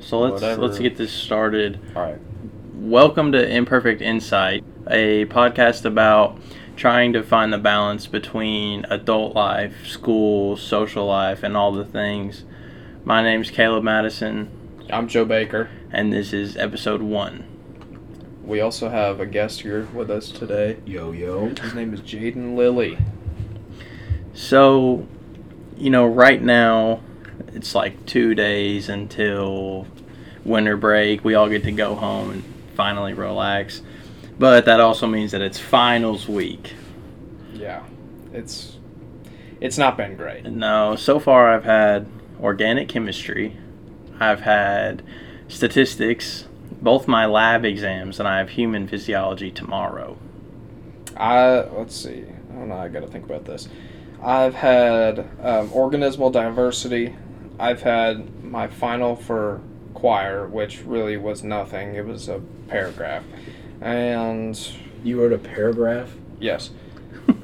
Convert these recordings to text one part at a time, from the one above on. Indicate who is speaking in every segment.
Speaker 1: So let's
Speaker 2: Whatever.
Speaker 1: let's get this started.
Speaker 2: All right.
Speaker 1: Welcome to Imperfect Insight, a podcast about trying to find the balance between adult life, school, social life, and all the things. My name's Caleb Madison,
Speaker 2: I'm Joe Baker.
Speaker 1: and this is episode one.
Speaker 2: We also have a guest here with us today.
Speaker 3: Yo yo.
Speaker 2: His name is Jaden Lilly.
Speaker 1: So, you know, right now it's like two days until winter break. We all get to go home and finally relax. But that also means that it's finals week.
Speaker 2: Yeah. It's it's not been great.
Speaker 1: No, so far I've had organic chemistry, I've had statistics, both my lab exams, and I have human physiology tomorrow.
Speaker 2: I let's see. I don't know. I got to think about this. I've had um, organismal diversity. I've had my final for choir, which really was nothing. It was a paragraph, and
Speaker 3: You wrote a paragraph.
Speaker 2: yes,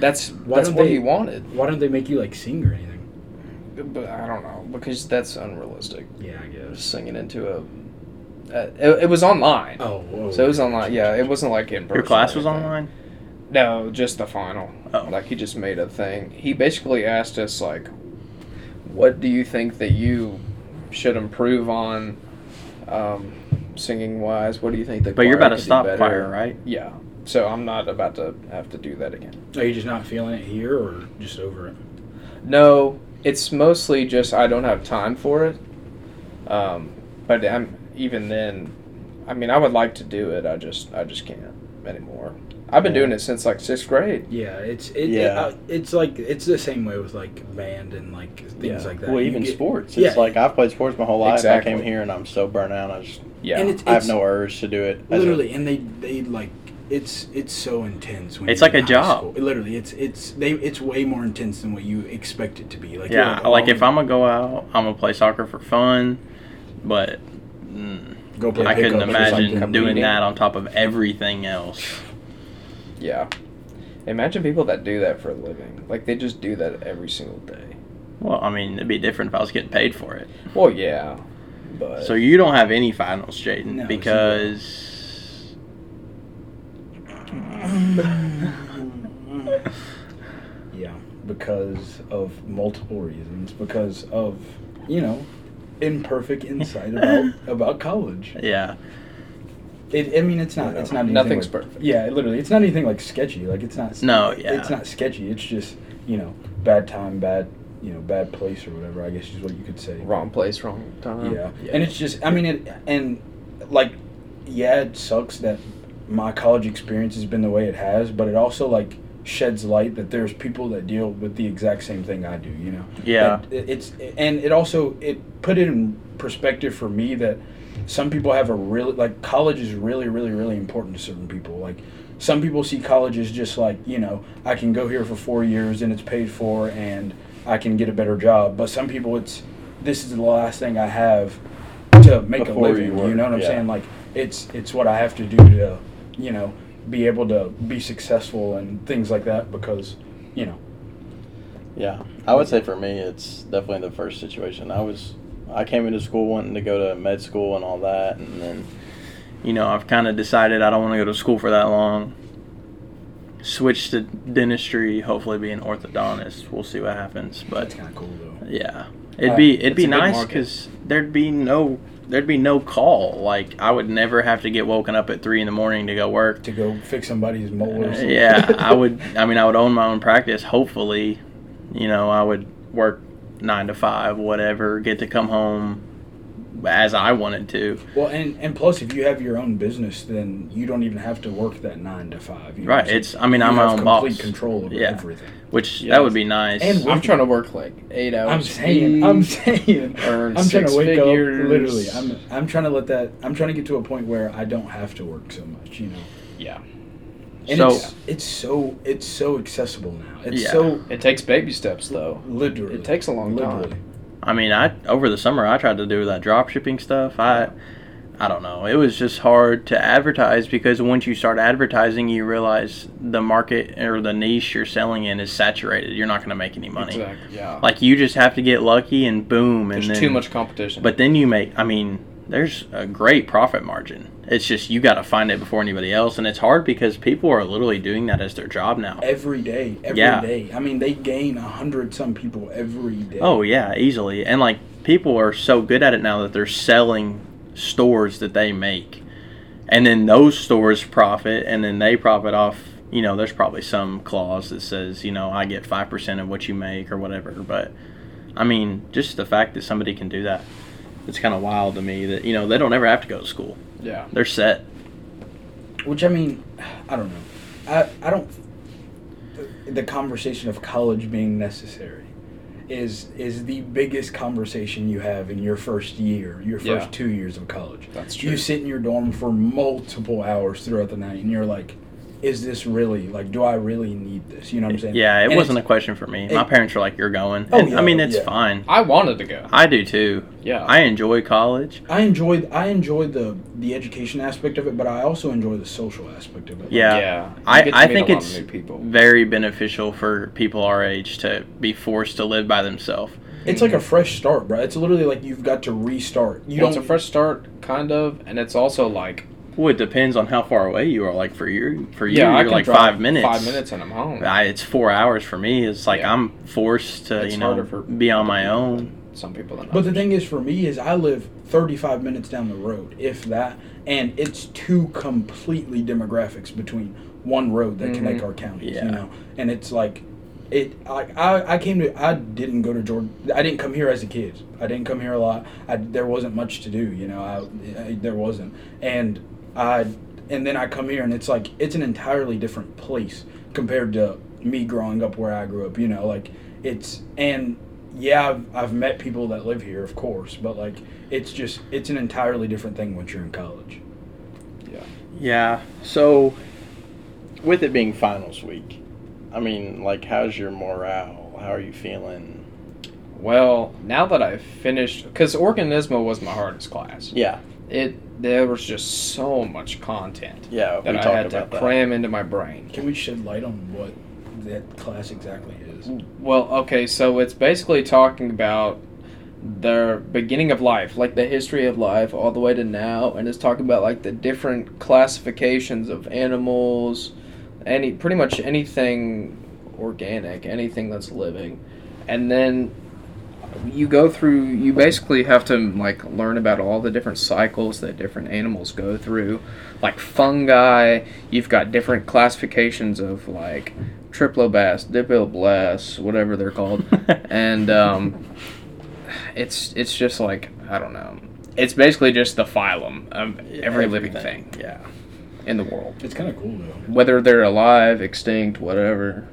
Speaker 2: that's
Speaker 3: Why
Speaker 2: that's what
Speaker 3: they-
Speaker 2: he wanted.
Speaker 3: Why don't they make you like sing or anything?
Speaker 2: But I don't know because that's unrealistic.
Speaker 3: Yeah, I guess.
Speaker 2: Singing into a. Uh, it, it was online.
Speaker 3: Oh, whoa.
Speaker 2: So it was online. Yeah, it wasn't like in person.
Speaker 1: Your class was online?
Speaker 2: No, just the final.
Speaker 1: Oh.
Speaker 2: Like he just made a thing. He basically asked us like, "What do you think that you should improve on, um, singing wise? What do you think that?"
Speaker 1: But you're about to stop
Speaker 2: better?"
Speaker 1: choir, right?
Speaker 2: Yeah. So I'm not about to have to do that again.
Speaker 3: Are you just not feeling it here or just over it?
Speaker 2: No, it's mostly just I don't have time for it. Um, but I'm even then. I mean, I would like to do it. I just I just can't anymore. I've been doing it since like sixth grade.
Speaker 3: Yeah, it's it,
Speaker 1: Yeah.
Speaker 3: it, uh, it's like it's the same way with like band and like things like that.
Speaker 1: Well,
Speaker 3: You
Speaker 1: even
Speaker 3: get-
Speaker 1: sports.
Speaker 3: yeah.
Speaker 1: It's like I've played sports my whole life.
Speaker 2: Exactly.
Speaker 1: I came here and I'm so burnt out. I just
Speaker 2: Yeah.
Speaker 3: And it's,
Speaker 1: I have
Speaker 3: it's
Speaker 1: no urge to do it. as a-
Speaker 3: literally, and they they like it's it's so intense. When
Speaker 1: It's
Speaker 3: you're
Speaker 1: like a
Speaker 3: high
Speaker 1: job.
Speaker 3: school. Literally, it's it's they it's way more intense than what you expect it to be. Like
Speaker 1: yeah, like if
Speaker 3: oh,
Speaker 1: I'm gonna go out, I'm gonna play soccer for fun, but mm,
Speaker 3: go play
Speaker 1: I couldn't imagine doing that on top of everything else.
Speaker 2: Yeah. Imagine people that do that for a living. Like they just do that every single day.
Speaker 1: Well, I mean, it'd be different if I was getting paid for it.
Speaker 2: Well, yeah, but
Speaker 1: So you don't have any finals, Jaden,
Speaker 3: No,
Speaker 1: because
Speaker 3: Yeah, because of multiple reasons. Because of you know, imperfect insight about about college.
Speaker 1: yeah,
Speaker 3: It, I mean, it's not. It's not. Anything
Speaker 2: Nothing's
Speaker 3: like-
Speaker 2: perfect.
Speaker 3: Yeah, literally, it's not anything like sketchy. Like it's not.
Speaker 1: No, yeah.
Speaker 3: It's not sketchy. It's just you know, bad time, bad you know, bad place or whatever. I guess is what you could say.
Speaker 2: wrong place, wrong time.
Speaker 3: Yeah. and it's just. I mean, it and like, yeah, it sucks that my college experience has been the way it has, but it also like sheds light that there's people that deal with the exact same thing I do. You know.
Speaker 1: yeah,
Speaker 3: it- it's and it also it put it in perspective for me that some people have a really like college is really really really important to certain people like some people see college as just like you know i can go here for four years and it's paid for and i can get a better job but some people it's this is the last thing i have to make
Speaker 1: Before
Speaker 3: a living you,
Speaker 1: work,
Speaker 3: know what i'm
Speaker 1: yeah.
Speaker 3: saying like it's it's what i have to do to you know be able to be successful and things like that because you know
Speaker 1: yeah. I would say for me, it's definitely the first situation. I was, I came into school wanting to go to med school and all that, and then, you know, I've kind of decided I don't want to go to school for that long. Switch to dentistry, hopefully be an orthodontist. We'll see what happens, but
Speaker 3: that's kind of cool though
Speaker 1: Yeah, it'd
Speaker 2: Uh,
Speaker 1: be it'd
Speaker 2: it's
Speaker 1: be nice because there'd be no there'd be no call. Like I would never have to get woken up at three in the morning to go work.
Speaker 3: to go fix somebody's molars uh,
Speaker 1: Yeah, I would. I mean, I would own my own practice. Hopefully, you know, I would work nine to five, whatever. Get to come home as I wanted to.
Speaker 3: Well, and and plus, if you have your own business, then you don't even have to work that nine to five. You know
Speaker 1: Right,
Speaker 3: I'm
Speaker 1: it's- I mean, I'm my own
Speaker 3: complete
Speaker 1: boss.
Speaker 3: control over
Speaker 1: Yeah.
Speaker 3: everything.
Speaker 1: Which
Speaker 2: Yes.
Speaker 1: that would be nice.
Speaker 3: And
Speaker 2: I'm trying to work like eight hours.
Speaker 3: I'm saying, I'm saying,
Speaker 2: Earn
Speaker 3: I'm trying to wake
Speaker 2: figures.
Speaker 3: up. Literally, I'm I'm trying to let that. I'm trying to get to a point where I don't have to work so much. You know,
Speaker 2: Yeah.
Speaker 3: and
Speaker 1: So-
Speaker 3: it's it's so it's so accessible now. It's
Speaker 1: Yeah.
Speaker 3: so
Speaker 2: It takes baby steps though.
Speaker 3: literally.
Speaker 2: It takes a long time.
Speaker 1: I mean, I over the summer I tried to do that drop shipping stuff. I I don't know. It was just hard to advertise because once you start advertising, you realize the market or the niche you're selling in is saturated. You're not going to make any money.
Speaker 2: Exactly. Yeah.
Speaker 1: Like you just have to get lucky and boom,
Speaker 2: There's
Speaker 1: and then
Speaker 2: too much competition.
Speaker 1: But then you make. I mean, there's a great profit margin. It's just you got to find it before anybody else, and it's hard because people are literally doing that as their job now.
Speaker 3: Every day, every day.
Speaker 1: Yeah.
Speaker 3: I mean, they gain a hundred some people every day.
Speaker 1: Oh yeah, easily. And like people are so good at it now that they're selling stores that they make. And then those stores profit and then they profit off, you know, there's probably some clause that says, you know, I get 5% of what you make or whatever, but I mean, just the fact that somebody can do that. It's kind of wild to me that, you know, they don't ever have to go to school.
Speaker 2: yeah.
Speaker 1: They're set.
Speaker 3: Which I mean, I don't know. I I don't. The, the conversation of college being necessary is is the biggest conversation you have in your first year, your first
Speaker 2: Yeah.
Speaker 3: two years of college.
Speaker 2: That's true.
Speaker 3: You sit in your dorm for multiple hours throughout the night, and you're like, "Is this really like? Do I really need this?" You know what I'm saying?
Speaker 1: Yeah, it
Speaker 3: And
Speaker 1: wasn't a question for me. My parents were like, "You're going."
Speaker 3: Oh,
Speaker 1: And,
Speaker 3: yeah,
Speaker 1: I mean, it's
Speaker 3: yeah.
Speaker 1: fine.
Speaker 2: I wanted to go.
Speaker 1: I do too.
Speaker 2: Yeah.
Speaker 1: I enjoy college.
Speaker 3: I enjoyed I enjoyed the the education aspect of it, but I also enjoy the social aspect of it.
Speaker 1: Yeah.
Speaker 2: Yeah.
Speaker 1: I, I think it's
Speaker 2: people.
Speaker 1: very beneficial for people our age to be forced to live by themselves.
Speaker 3: It's like a fresh start, bro. It's literally like you've got to restart. You
Speaker 2: Well, it's
Speaker 3: don't It's
Speaker 2: a fresh start, kind of, and it's also like
Speaker 1: Well, it depends on how far away you are. Like for you, for you,
Speaker 2: yeah,
Speaker 1: you're
Speaker 2: can
Speaker 1: like five minutes.
Speaker 2: Five minutes and I'm home.
Speaker 1: I, it's four hours for me. It's like
Speaker 2: Yeah.
Speaker 1: I'm forced to,
Speaker 2: It's
Speaker 1: you know,
Speaker 2: for
Speaker 1: be on my own.
Speaker 2: Some people than
Speaker 3: But the thing is, for me, is I live 35 minutes down the road, if that, and it's two completely demographics between one road that connect
Speaker 2: Mhm.
Speaker 3: our counties.
Speaker 1: Yeah.
Speaker 3: You know, and it's like, it. I, I I came to. I didn't go to Georgia. I didn't come here as a kid. I didn't come here a lot. I, there wasn't much to do. You know, I, I there wasn't, and I and then I come here, and it's like it's an entirely different place compared to me growing up where I grew up. You know, like it's and yeah, I've, I've met people that live here, of course, but like it's just it's an entirely different thing once you're in college.
Speaker 2: yeah.
Speaker 1: Yeah. So, with it being finals week, I mean, like, how's your morale? How are you feeling?
Speaker 2: Well, now that I've finished, because Organismal was my hardest class.
Speaker 1: Yeah.
Speaker 2: It there was just so much content
Speaker 1: Yeah.
Speaker 2: that
Speaker 1: we
Speaker 2: I
Speaker 1: talked
Speaker 2: had to
Speaker 1: about that.
Speaker 2: cram into my brain.
Speaker 3: Can we shed light on what that class exactly is?
Speaker 2: Well, okay, so it's basically talking about the beginning of life, like the history of life, all the way to now, and it's talking about like the different classifications of animals, any pretty much anything organic, anything that's living, and then you go through. You basically have to like learn about all the different cycles that different animals go through, like fungi. You've got different classifications of like triploblasts, diploblasts, whatever they're called, and um, it's it's just like I don't know. It's basically just the phylum of every living thing
Speaker 1: Yeah.
Speaker 2: in the world,
Speaker 3: It's kind of cool though.
Speaker 2: whether they're alive, extinct, whatever.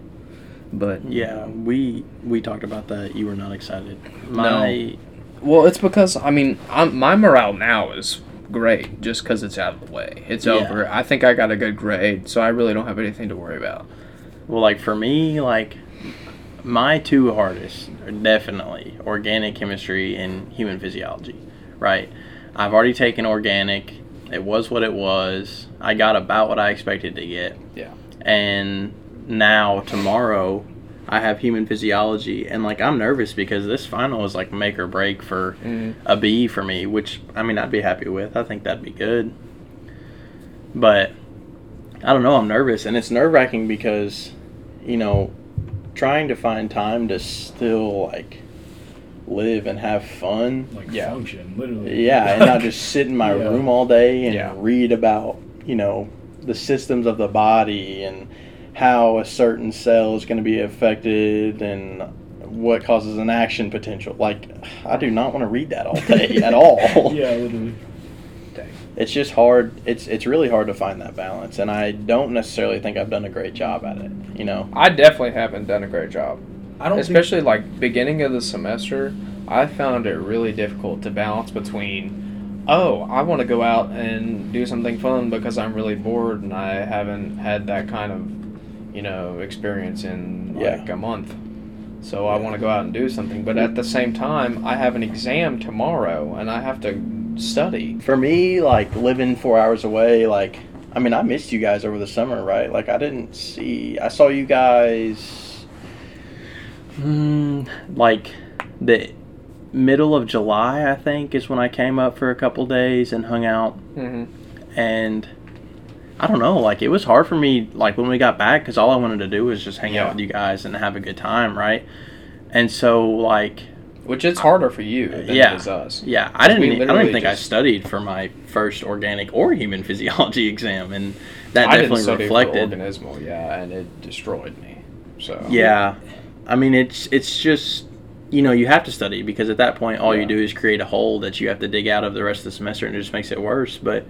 Speaker 2: But
Speaker 1: Yeah, we we talked about that. You were not excited. My
Speaker 2: well, it's because I mean, I'm, my morale now is great just because it's out of the way. It's
Speaker 1: Yeah.
Speaker 2: over. I think I got a good grade, so I really don't have anything to worry about.
Speaker 1: well, like for me, like my two hardest are definitely organic chemistry and human physiology. Right. I've already taken organic. It was what it was. I got about what I expected to get.
Speaker 2: Yeah.
Speaker 1: And now tomorrow I have human physiology and like I'm nervous because this final is like make or break for
Speaker 2: Mhm.
Speaker 1: a B for me, which I mean I'd be happy with. I think that'd be good. But I don't know, I'm nervous and it's nerve wracking because, you know, trying to find time to still like live and have fun.
Speaker 3: Like
Speaker 2: Yeah.
Speaker 3: function, literally.
Speaker 1: Yeah, and not just sit in my
Speaker 3: Yeah.
Speaker 1: room all day and
Speaker 2: Yeah.
Speaker 1: read about, you know, the systems of the body and how a certain cell is going to be affected and what causes an action potential. Like, I do not want to read that all day at all.
Speaker 3: yeah, literally. Dang.
Speaker 1: It's just hard. It's it's really hard to find that balance, and I don't necessarily think I've done a great job at it. You know.
Speaker 2: I definitely haven't done a great job.
Speaker 3: I don't
Speaker 2: especially like beginning of the semester i found it really difficult to balance between oh i want to go out and do something fun because i'm really bored and i haven't had that kind of you know experience in like
Speaker 1: Yeah.
Speaker 2: a month so i want to go out and do something but at the same time i have an exam tomorrow and i have to study.
Speaker 1: For me, like living four hours away, like I mean, I missed you guys over the summer, right? Like I didn't see. I saw you guys. Mm, like the middle of July, I think, is when I came up for a couple days and hung out.
Speaker 2: Mm-hmm.
Speaker 1: And I don't know, like it was hard for me, like when we got back, because all I wanted to do was just hang
Speaker 2: Yeah.
Speaker 1: out with you guys and have a good time, right? And so, like,
Speaker 2: Which it's harder for you than
Speaker 1: Yeah.
Speaker 2: it is us.
Speaker 1: yeah, I didn't. I don't even think I studied for my first organic or human physiology exam, and that
Speaker 2: I
Speaker 1: definitely reflected.
Speaker 2: organismal, yeah, and it destroyed me. So
Speaker 1: Yeah, I mean it's it's just you know you have to study because at that point all
Speaker 2: Yeah.
Speaker 1: you do is create a hole that you have to dig out of the rest of the semester, and it just makes it worse. But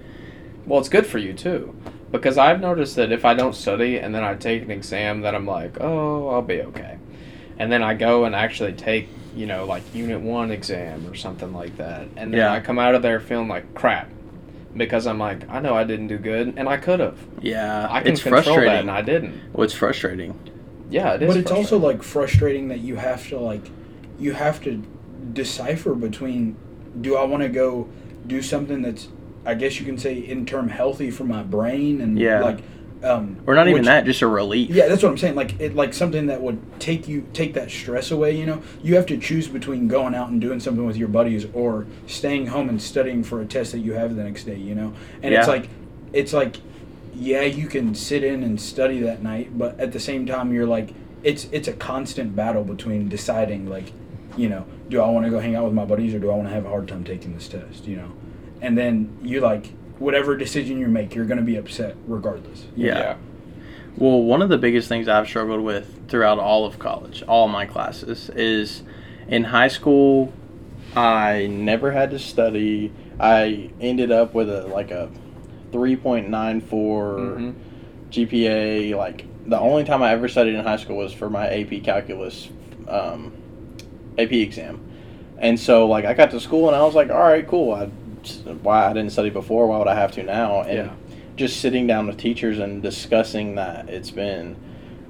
Speaker 2: Well, it's good for you too, because I've noticed that if I don't study and then I take an exam, that I'm like, oh, I'll be okay, and then I go and actually take, you know, like Unit One exam or something like that, and then
Speaker 1: Yeah.
Speaker 2: I come out of there feeling like crap, because I'm like, I know I didn't do good, and I could have.
Speaker 1: yeah,
Speaker 2: I can
Speaker 1: it's
Speaker 2: control that,
Speaker 1: frustrating.
Speaker 2: and I didn't.
Speaker 1: What's frustrating?
Speaker 2: Yeah, it is.
Speaker 3: but it's also like frustrating that you have to like you have to decipher between do I want to go do something that's I guess you can say in term healthy for my brain and
Speaker 1: Yeah.
Speaker 3: like um
Speaker 1: Or not even
Speaker 3: which-
Speaker 1: that, just a relief.
Speaker 3: Yeah, that's what I'm saying. Like it, like something that would take you take that stress away. You know, you have to choose between going out and doing something with your buddies or staying home and studying for a test that you have the next day. You know, and it's like, it's like, yeah, you can sit in and study that night, but at the same time, you're like, it's it's a constant battle between deciding like, you know, do I want to go hang out with my buddies or do I want to have a hard time taking this test? You know, and then you like whatever decision you make, you're going to be upset regardless. you know?
Speaker 1: Yeah. Well, one of the biggest things I've struggled with throughout all of college, all my classes, is in high school, I never had to study. I ended up with a like a 3.94
Speaker 2: Mhm.
Speaker 1: GPA. Like the only time I ever studied in high school was for my AP calculus um, AP exam. And so like I got to school and I was like, all right, cool. I why I didn't study before, why would I have to now? And
Speaker 2: Yeah.
Speaker 1: just sitting down with teachers and discussing that it's been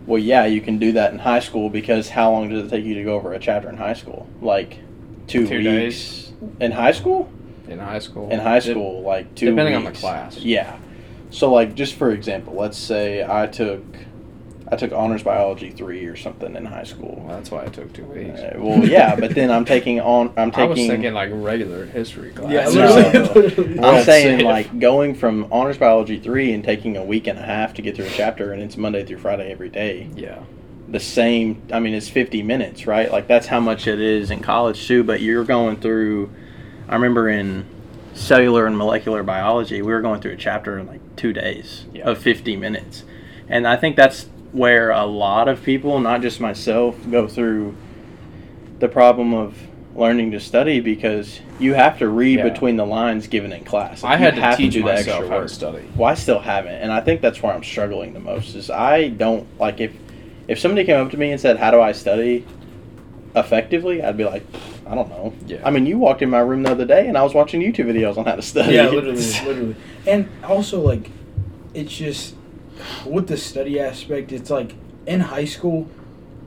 Speaker 1: well yeah you can do that in high school because how long does it take you to go over a chapter in high school like two,
Speaker 2: Two
Speaker 1: weeks
Speaker 2: days.
Speaker 1: in high school
Speaker 2: in high school.
Speaker 1: in high
Speaker 2: It-
Speaker 1: school like two
Speaker 2: depending on the class.
Speaker 1: yeah so like just for example let's say i took i took honors biology three or something in high school
Speaker 2: Well, that's why I took two weeks.
Speaker 1: Uh, well yeah but then i'm taking on i'm
Speaker 2: I was thinking like regular history class.
Speaker 3: Yeah,
Speaker 1: No.
Speaker 3: literally. literally.
Speaker 1: I'm saying
Speaker 2: it.
Speaker 1: like going from honors biology three and taking a week and a half to get through a chapter, and it's Monday through Friday every day.
Speaker 2: Yeah.
Speaker 1: The same. I mean, it's 50 minutes, right? Like that's how much it is in college too. But you're going through. I remember in cellular and molecular biology, we were going through a chapter in like two days
Speaker 2: Yeah.
Speaker 1: of 50 minutes, and I think that's where a lot of people, not just myself, go through the problem of learning to study because you have to read
Speaker 2: Yeah.
Speaker 1: between the lines given in class.
Speaker 2: I had to teach
Speaker 1: the
Speaker 2: myself how to study.
Speaker 1: Well, I still haven't, and I think that's where I'm struggling the most. Is I don't like if if somebody came up to me and said, "How do I study effectively?" I'd be like, "I don't know."
Speaker 2: Yeah.
Speaker 1: I mean, you walked in my room the other day, and I was watching YouTube videos on how to study.
Speaker 3: Yeah, literally, literally. And also, like, it's just with the study aspect. It's like in high school,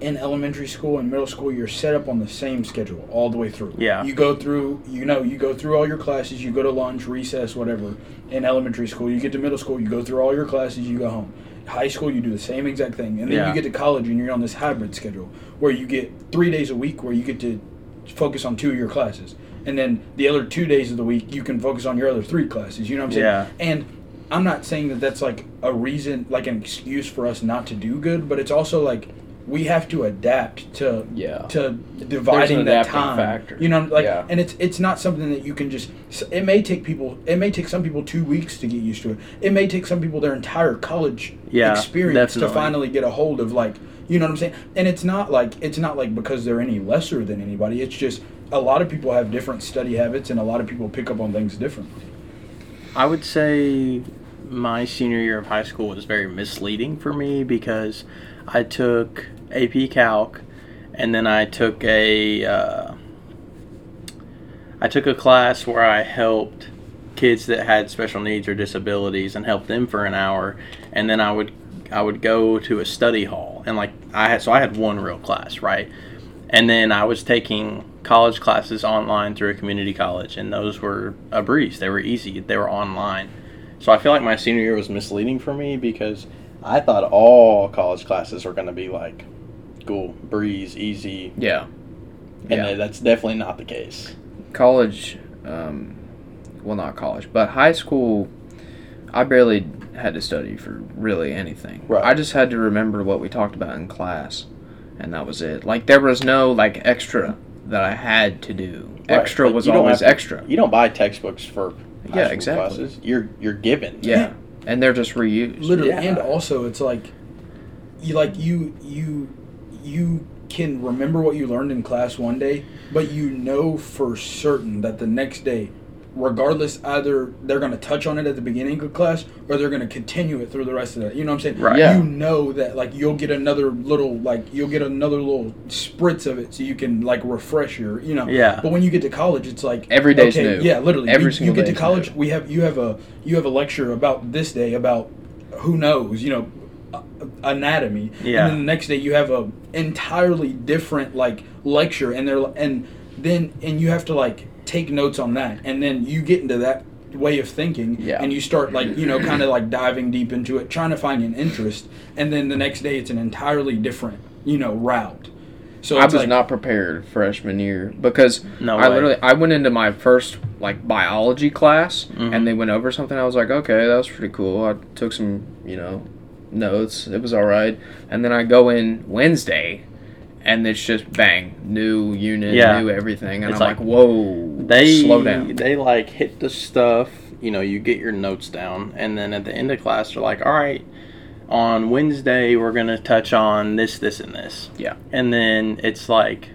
Speaker 3: in elementary school, and middle school, you're set up on the same schedule all the way through.
Speaker 1: Yeah.
Speaker 3: You go through, you know, you go through all your classes. You go to lunch, recess, whatever. In elementary school, you get to middle school, you go through all your classes, you go home. High school, you do the same exact thing, and then
Speaker 1: Yeah.
Speaker 3: you get to college, and you're on this hybrid schedule where you get three days a week where you get to focus on two of your classes, and then the other two days of the week you can focus on your other three classes. You know what I'm saying?
Speaker 1: Yeah.
Speaker 3: And I'm not saying that that's like a reason, like an excuse for us not to do good, but it's also like we have to adapt to
Speaker 2: Yeah.
Speaker 3: to dividing that time.
Speaker 2: factor.
Speaker 3: You know, like,
Speaker 2: Yeah.
Speaker 3: and it's it's not something that you can just. It may take people. It may take some people two weeks to get used to it. It may take some people their entire college
Speaker 1: Yeah,
Speaker 3: experience to finally get a hold of like. You know what I'm saying? And it's not like it's not like because they're any lesser than anybody. It's just a lot of people have different study habits, and a lot of people pick up on things differently.
Speaker 1: I would say my senior year of high school was very misleading for me because I took AP Calc, and then I took a uh, I took a class where I helped kids that had special needs or disabilities and helped them for an hour, and then I would I would go to a study hall and like I had so I had one real class right, and then I was taking college classes online through a community college, and those were a breeze. They were easy. They were online. So I feel like my senior year was misleading for me because I thought all college classes were going to be like, cool, breeze, easy,
Speaker 2: Yeah.
Speaker 1: and
Speaker 2: Yeah.
Speaker 1: that's definitely not the case.
Speaker 2: college, um, well, not college, but high school, I barely had to study for really anything.
Speaker 1: Right.
Speaker 2: I just had to remember what we talked about in class, and that was it. Like there was no like extra that I had to do.
Speaker 1: Right,
Speaker 2: Extra
Speaker 1: like,
Speaker 2: was always
Speaker 1: to-
Speaker 2: extra.
Speaker 1: You don't buy textbooks for
Speaker 2: Yeah, exactly.
Speaker 1: classes. You're you're given.
Speaker 2: Yeah, and they're just reused.
Speaker 3: literally
Speaker 1: Yeah.
Speaker 3: and also it's like you like you you you can remember what you learned in class one day but you know for certain that the next day regardless either they're going to touch on it at the beginning of class or they're going to continue it through the rest of that you know what i'm saying
Speaker 1: Right.
Speaker 2: Yeah.
Speaker 3: you know that like you'll get another little like you'll get another little spritz of it so you can like refresh your you know
Speaker 1: Yeah.
Speaker 3: but when you get to college it's like
Speaker 2: Every day's
Speaker 3: okay,
Speaker 2: new.
Speaker 3: yeah literally
Speaker 2: Every
Speaker 3: you,
Speaker 2: single
Speaker 3: you get to college
Speaker 2: new.
Speaker 3: we have you have a you have a lecture about this day about who knows you know anatomy
Speaker 1: Yeah.
Speaker 3: and then the next day you have a entirely different like lecture and they're and then and you have to like take notes on that and then you get into that way of thinking
Speaker 2: Yeah.
Speaker 3: and you start like you know kind of like diving deep into it trying to find an interest and then the next day it's an entirely different you know route so
Speaker 2: I was
Speaker 3: like,
Speaker 2: not prepared freshman year because
Speaker 1: No
Speaker 2: I
Speaker 1: way.
Speaker 2: literally I went into my first like biology class
Speaker 1: Mhm.
Speaker 2: and they went over something. I was like, okay, that was pretty cool. I took some, you know, notes. It was all right. And then I go in Wednesday, and it's just bang, new unit,
Speaker 1: Yeah.
Speaker 2: new everything, and
Speaker 1: It's
Speaker 2: I'm
Speaker 1: like-
Speaker 2: like, whoa,
Speaker 1: They
Speaker 2: slow down.
Speaker 1: They like hit the stuff. You know, you get your notes down, and then at the end of class, they're like, "All right, on Wednesday we're gonna touch on this, this, and this."
Speaker 2: Yeah.
Speaker 1: And then it's like,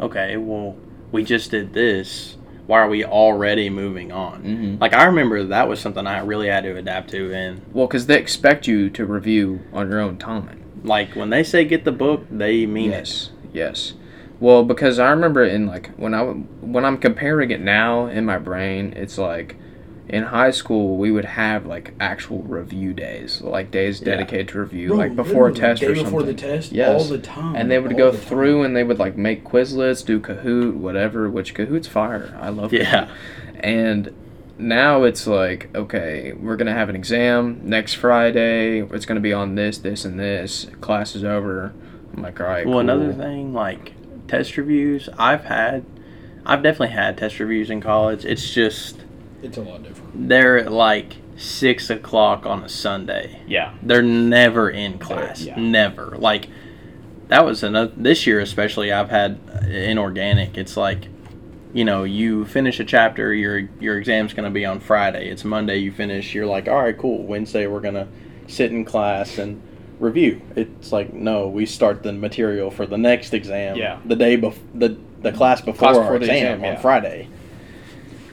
Speaker 1: okay, well, we just did this. Why are we already moving on?
Speaker 2: Mhm.
Speaker 1: Like I remember that was something I really had to adapt to, and
Speaker 2: Well, because they expect you to review on your own time.
Speaker 1: Like when they say get the book, they mean it
Speaker 2: yes, yes. Well, because I remember in like when I w- when I'm comparing it now in my brain, it's like in high school we would have like actual review days, like days
Speaker 1: Yeah.
Speaker 2: dedicated to review,
Speaker 3: bro,
Speaker 2: like before a test
Speaker 3: day
Speaker 2: or something.
Speaker 3: before the test
Speaker 2: Yes.
Speaker 3: all the time
Speaker 2: and they would
Speaker 3: all
Speaker 2: go
Speaker 3: the time.
Speaker 2: through and they would like make Quizlets, do Kahoot, whatever. Which Kahoot's fire. I love.
Speaker 1: it. Yeah.
Speaker 2: Kahoot. And now it's like, okay, we're gonna have an exam next Friday. It's gonna be on this, this, and this. Class is over. I'm like, all right.
Speaker 1: Well, another thing, like test reviews, I've had, I've definitely had test reviews in college. It's just
Speaker 3: it's a lot different
Speaker 1: they're at like six o'clock on a Sunday.
Speaker 2: Yeah.
Speaker 1: They're never in class.
Speaker 2: yeah.
Speaker 1: Never. Like that was another this year especially. I've had uh, inorganic. It's like, you know, you finish a chapter. Your your exam's gonna be on Friday. It's Monday. You finish. You're like, all right, cool. Wednesday we're gonna sit in class and review. It's like no, we start the material for the next exam.
Speaker 2: Yeah.
Speaker 1: The day before the the class before
Speaker 2: Class
Speaker 1: our
Speaker 2: before the
Speaker 1: exam,
Speaker 2: exam,
Speaker 1: on
Speaker 2: yeah.
Speaker 1: Friday.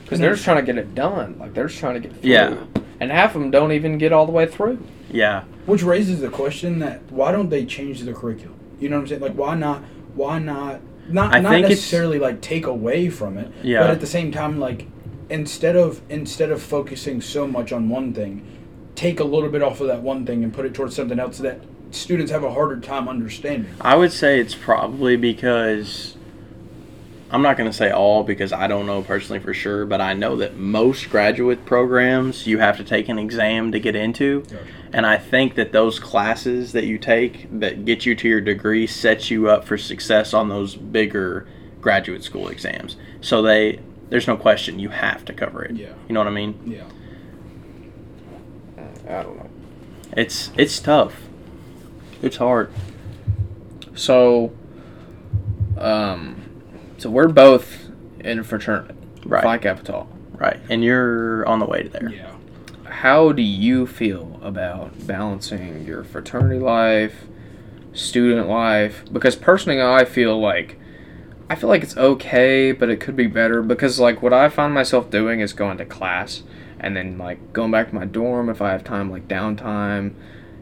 Speaker 2: Because they're just trying to get it done. Like they're just trying to get through.
Speaker 1: Yeah.
Speaker 2: And half of them don't even get all the way through.
Speaker 1: Yeah.
Speaker 3: Which raises the question that why don't they change the curriculum? You know what I'm saying? Like why not? Why not? Not
Speaker 1: I
Speaker 3: not
Speaker 1: think it's-
Speaker 3: necessarily like take away from it.
Speaker 1: Yeah.
Speaker 3: But at the same time, like instead of instead of focusing so much on one thing, take a little bit off of that one thing and put it towards something else that students have a harder time understanding.
Speaker 1: I would say it's probably because I'm not going to say all because I don't know personally for sure, but I know that most graduate programs you have to take an exam to get into. And I think that those classes that you take that get you to your degree sets you up for success on those bigger graduate school exams. So they there's no question you have to cover it.
Speaker 3: Yeah.
Speaker 1: You know what I mean?
Speaker 3: Yeah.
Speaker 2: I don't know.
Speaker 1: It's it's tough. It's hard.
Speaker 2: So, um, so we're both in fraternity,
Speaker 1: Right.
Speaker 2: Phi Kappa Tau.
Speaker 1: Right. And you're on the way to there.
Speaker 3: Yeah.
Speaker 2: How do you feel about balancing your fraternity life, student life? Because personally, I feel like I feel like it's okay, but it could be better. Because like what I find myself doing is going to class and then like going back to my dorm if I have time, like downtime,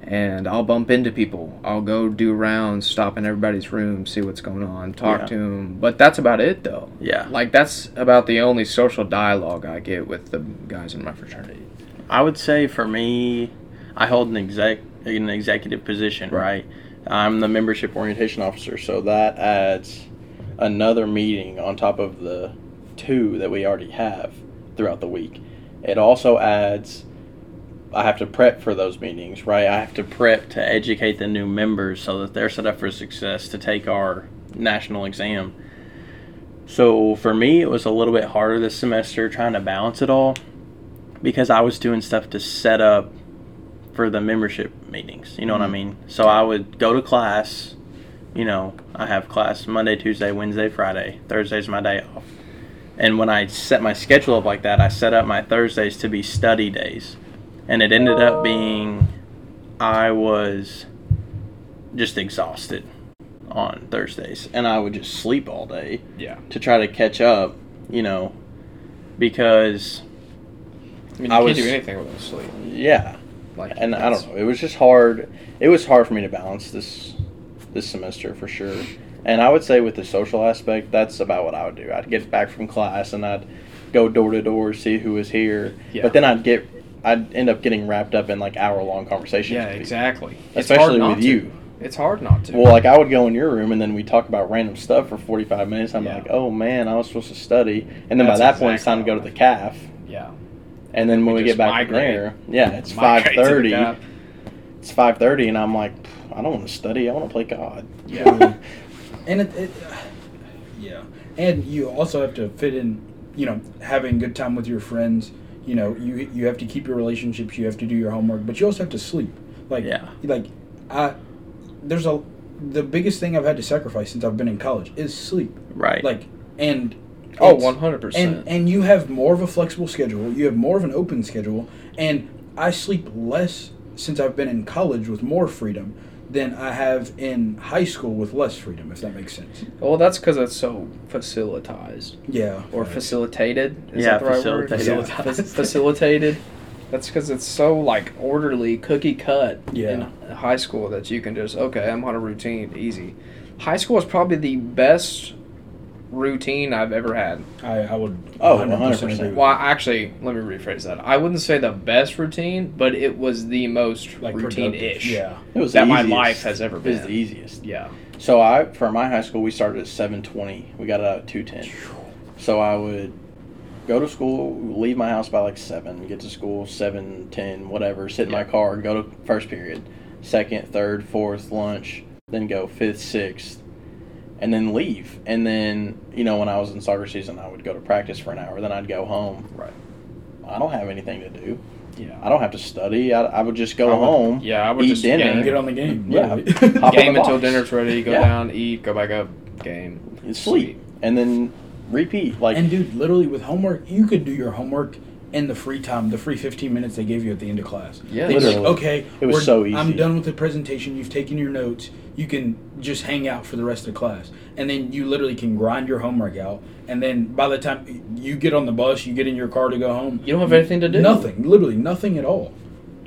Speaker 2: and I'll bump into people. I'll go do rounds, stop in everybody's room, see what's going on, talk
Speaker 1: Yeah.
Speaker 2: to them. But that's about it, though.
Speaker 1: Yeah.
Speaker 2: Like that's about the only social dialogue I get with the guys in my fraternity.
Speaker 1: I would say for me, I hold an exec an executive position, right?
Speaker 2: Right.
Speaker 1: I'm the membership orientation officer, so that adds another meeting on top of the two that we already have throughout the week. It also adds I have to prep for those meetings, right? I have to prep to educate the new members so that they're set up for success to take our national exam. So for me, it was a little bit harder this semester trying to balance it all because I was doing stuff to set up for the membership meetings. You know what I
Speaker 3: Mhm.
Speaker 1: mean? So I would go to class. You know, I have class Monday, Tuesday, Wednesday, Friday. Thursday's my day off. And when I set my schedule up like that, I set up my Thursdays to be study days. And it ended up being I was just exhausted on Thursdays. And I would just sleep all day
Speaker 2: Yeah.
Speaker 1: to try to catch up, you know, because,
Speaker 2: I mean, you
Speaker 1: I
Speaker 2: can't
Speaker 1: was-
Speaker 2: do anything without sleep.
Speaker 1: yeah.
Speaker 2: Like,
Speaker 1: And I don't know. It was just hard. It was hard for me to balance this this semester for sure. And I would say with the social aspect, that's about what I would do. I'd get back from class and I'd go door to door, see who was here.
Speaker 2: Yeah.
Speaker 1: But then I'd get, I'd end up getting wrapped up in like hour long conversations.
Speaker 2: Yeah, exactly.
Speaker 1: Especially with
Speaker 2: to.
Speaker 1: you.
Speaker 2: It's hard not to.
Speaker 1: Well, like I would go in your room and then we talk about random stuff for forty five minutes. I'm
Speaker 2: Yeah.
Speaker 1: like, oh man, I was supposed to study. And then
Speaker 2: That's
Speaker 1: by that point, it's time to go to the calf.
Speaker 2: Yeah.
Speaker 1: And then when
Speaker 2: We
Speaker 1: we, get back from
Speaker 2: migrate.
Speaker 1: there, yeah, it's five
Speaker 2: Migrate to the
Speaker 1: thirty.
Speaker 2: gap.
Speaker 1: It's five thirty, and I'm like, I don't want to study. I want to play God.
Speaker 2: Yeah.
Speaker 3: and it, it yeah and you also have to fit in you know having good time with your friends you know you you have to keep your relationships you have to do your homework but you also have to sleep like
Speaker 1: Yeah.
Speaker 3: like i there's a the biggest thing i've had to sacrifice since i've been in college is sleep
Speaker 1: right.
Speaker 3: like and
Speaker 2: Oh, 100%.
Speaker 3: and and you have more of a flexible schedule you have more of an open schedule and i sleep less since i've been in college with more freedom than i have in high school with less freedom if that makes sense
Speaker 2: well, that's because it's so facilitized
Speaker 3: yeah
Speaker 2: or facilitated. Is
Speaker 1: Yeah,
Speaker 2: that the right word?
Speaker 1: facilitated.
Speaker 2: Yeah. Fac- facilitated. That's because it's so like orderly, cookie cut
Speaker 3: Yeah.
Speaker 2: in high school that you can just okay, I'm on a routine, easy. High school is probably the best routine I've ever had.
Speaker 3: I, I would
Speaker 1: Oh,
Speaker 3: 100%
Speaker 1: 100%.
Speaker 3: agree.
Speaker 2: Well, actually, let me rephrase that. I wouldn't say the best routine, but it was the most
Speaker 3: like
Speaker 2: routine-ish.
Speaker 3: Yeah.
Speaker 1: it was
Speaker 2: that
Speaker 1: the
Speaker 2: my life has ever
Speaker 1: It was
Speaker 2: been.
Speaker 1: the easiest.
Speaker 2: Yeah.
Speaker 1: So I, for my high school, we started at seven twenty. We got out at two ten. So I would go to school, leave my house by like seven, get to school seven ten, whatever. Sit in my car, go to first period, second, third, fourth, lunch, then go fifth, sixth, and then leave. And then you know when I was in soccer season, I would go to practice for an hour. Then I'd go home.
Speaker 2: Right.
Speaker 1: I don't have anything to do.
Speaker 2: Yeah.
Speaker 1: I don't have to study. I, I would just go
Speaker 2: I would-
Speaker 1: home.
Speaker 2: Yeah, I would
Speaker 1: eat
Speaker 2: just
Speaker 1: dinner.
Speaker 2: game.
Speaker 3: Get on the game.
Speaker 1: Yeah.
Speaker 3: literally.
Speaker 2: Game until dinner's ready. Go
Speaker 1: Yeah.
Speaker 2: down, eat, go back up, game.
Speaker 1: and sleep, and then repeat. Like
Speaker 3: and dude, literally with homework, you could do your homework in the free time, the free 15 minutes they gave you at the end of class.
Speaker 2: Yeah.
Speaker 3: They'd be like,
Speaker 1: Literally.
Speaker 3: okay,
Speaker 1: It was so easy.
Speaker 3: I'm done with the presentation. You've taken your notes. You can just hang out for the rest of the class. And then you literally can grind your homework out. And then by the time you get on the bus, you get in your car to go home.
Speaker 2: You don't have anything to do.
Speaker 3: Nothing. Literally nothing at all.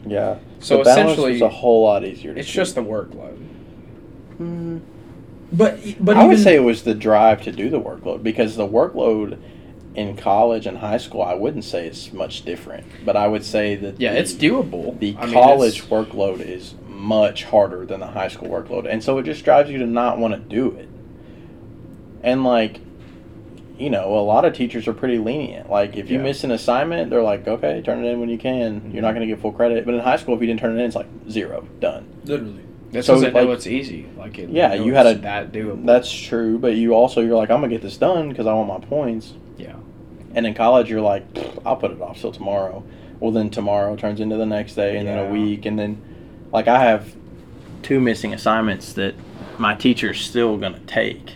Speaker 1: yeah.
Speaker 2: So
Speaker 1: the balance
Speaker 2: essentially,
Speaker 1: was a whole lot easier. To
Speaker 2: It's
Speaker 1: keep.
Speaker 2: just the workload.
Speaker 3: But but
Speaker 1: I would say it was the drive to do the workload because the workload in college and high school I wouldn't say it's much different, but I would say that
Speaker 2: Yeah,
Speaker 1: the,
Speaker 2: it's doable.
Speaker 1: The
Speaker 2: I
Speaker 1: college
Speaker 2: it's-
Speaker 1: workload is much harder than the high school workload, and so it just drives you to not want to do it. And like, you know, a lot of teachers are pretty lenient. Like, if you
Speaker 2: Yeah.
Speaker 1: miss an assignment, they're like, "Okay, turn it in when you can. You're not going to get full credit." But in high school, if you didn't turn it in, it's like zero, done.
Speaker 3: literally.
Speaker 2: That's
Speaker 1: so,
Speaker 2: I know
Speaker 1: like-
Speaker 2: it's easy. Like it,
Speaker 1: Yeah,
Speaker 2: I know
Speaker 1: you had a-
Speaker 2: that doable.
Speaker 1: That's true, but you also you're like, "I'm gonna get this done because I want my points."
Speaker 2: Yeah.
Speaker 1: And in college, you're like, I'll put it off till tomorrow. Well, then tomorrow turns into the next day, and then a week, and then, like, I have two missing assignments that my teacher's still gonna take,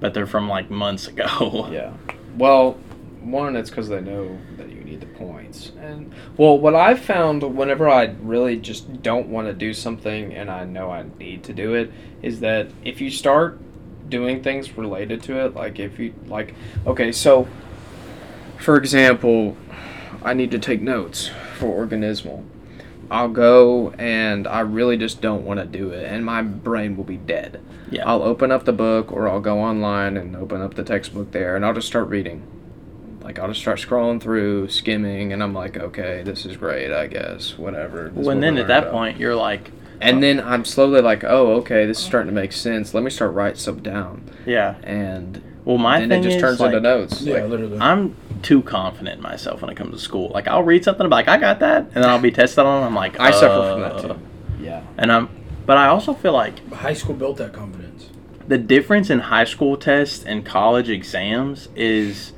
Speaker 1: but they're from like months ago.
Speaker 2: Yeah. Well, one, it's because they know that you need the points. And, well, what I've found whenever I really just don't want to do something and I know I need to do it, is that if you start doing things related to it, like if you, like, okay, so, for example, I need to take notes for organismal. I'll go and I really just don't want to do it, and my brain will be dead.
Speaker 1: Yeah.
Speaker 2: I'll open up the book or I'll go online and open up the textbook there and I'll just start reading. Like I'll just start scrolling through, skimming, and I'm like, okay, this is great, I guess, whatever. This
Speaker 1: and then at that
Speaker 2: about.
Speaker 1: point, you're like,
Speaker 4: and oh. then I'm slowly like, oh, okay, this is starting to make sense. Let me start writing stuff down,
Speaker 1: Yeah.
Speaker 4: and
Speaker 1: Well, my
Speaker 4: then
Speaker 1: thing
Speaker 4: it just
Speaker 1: is,
Speaker 4: turns
Speaker 1: like,
Speaker 4: into notes.
Speaker 3: Yeah,
Speaker 4: Like,
Speaker 3: literally.
Speaker 1: I'm too confident in myself when it comes to school. Like I'll read something, and be like I got that, and then I'll be tested on. it, I'm like,
Speaker 4: I suffer from that
Speaker 1: uh,
Speaker 4: too. Yeah.
Speaker 1: And I'm, but I also feel like
Speaker 3: High school built that confidence.
Speaker 1: the difference in high school tests and college exams is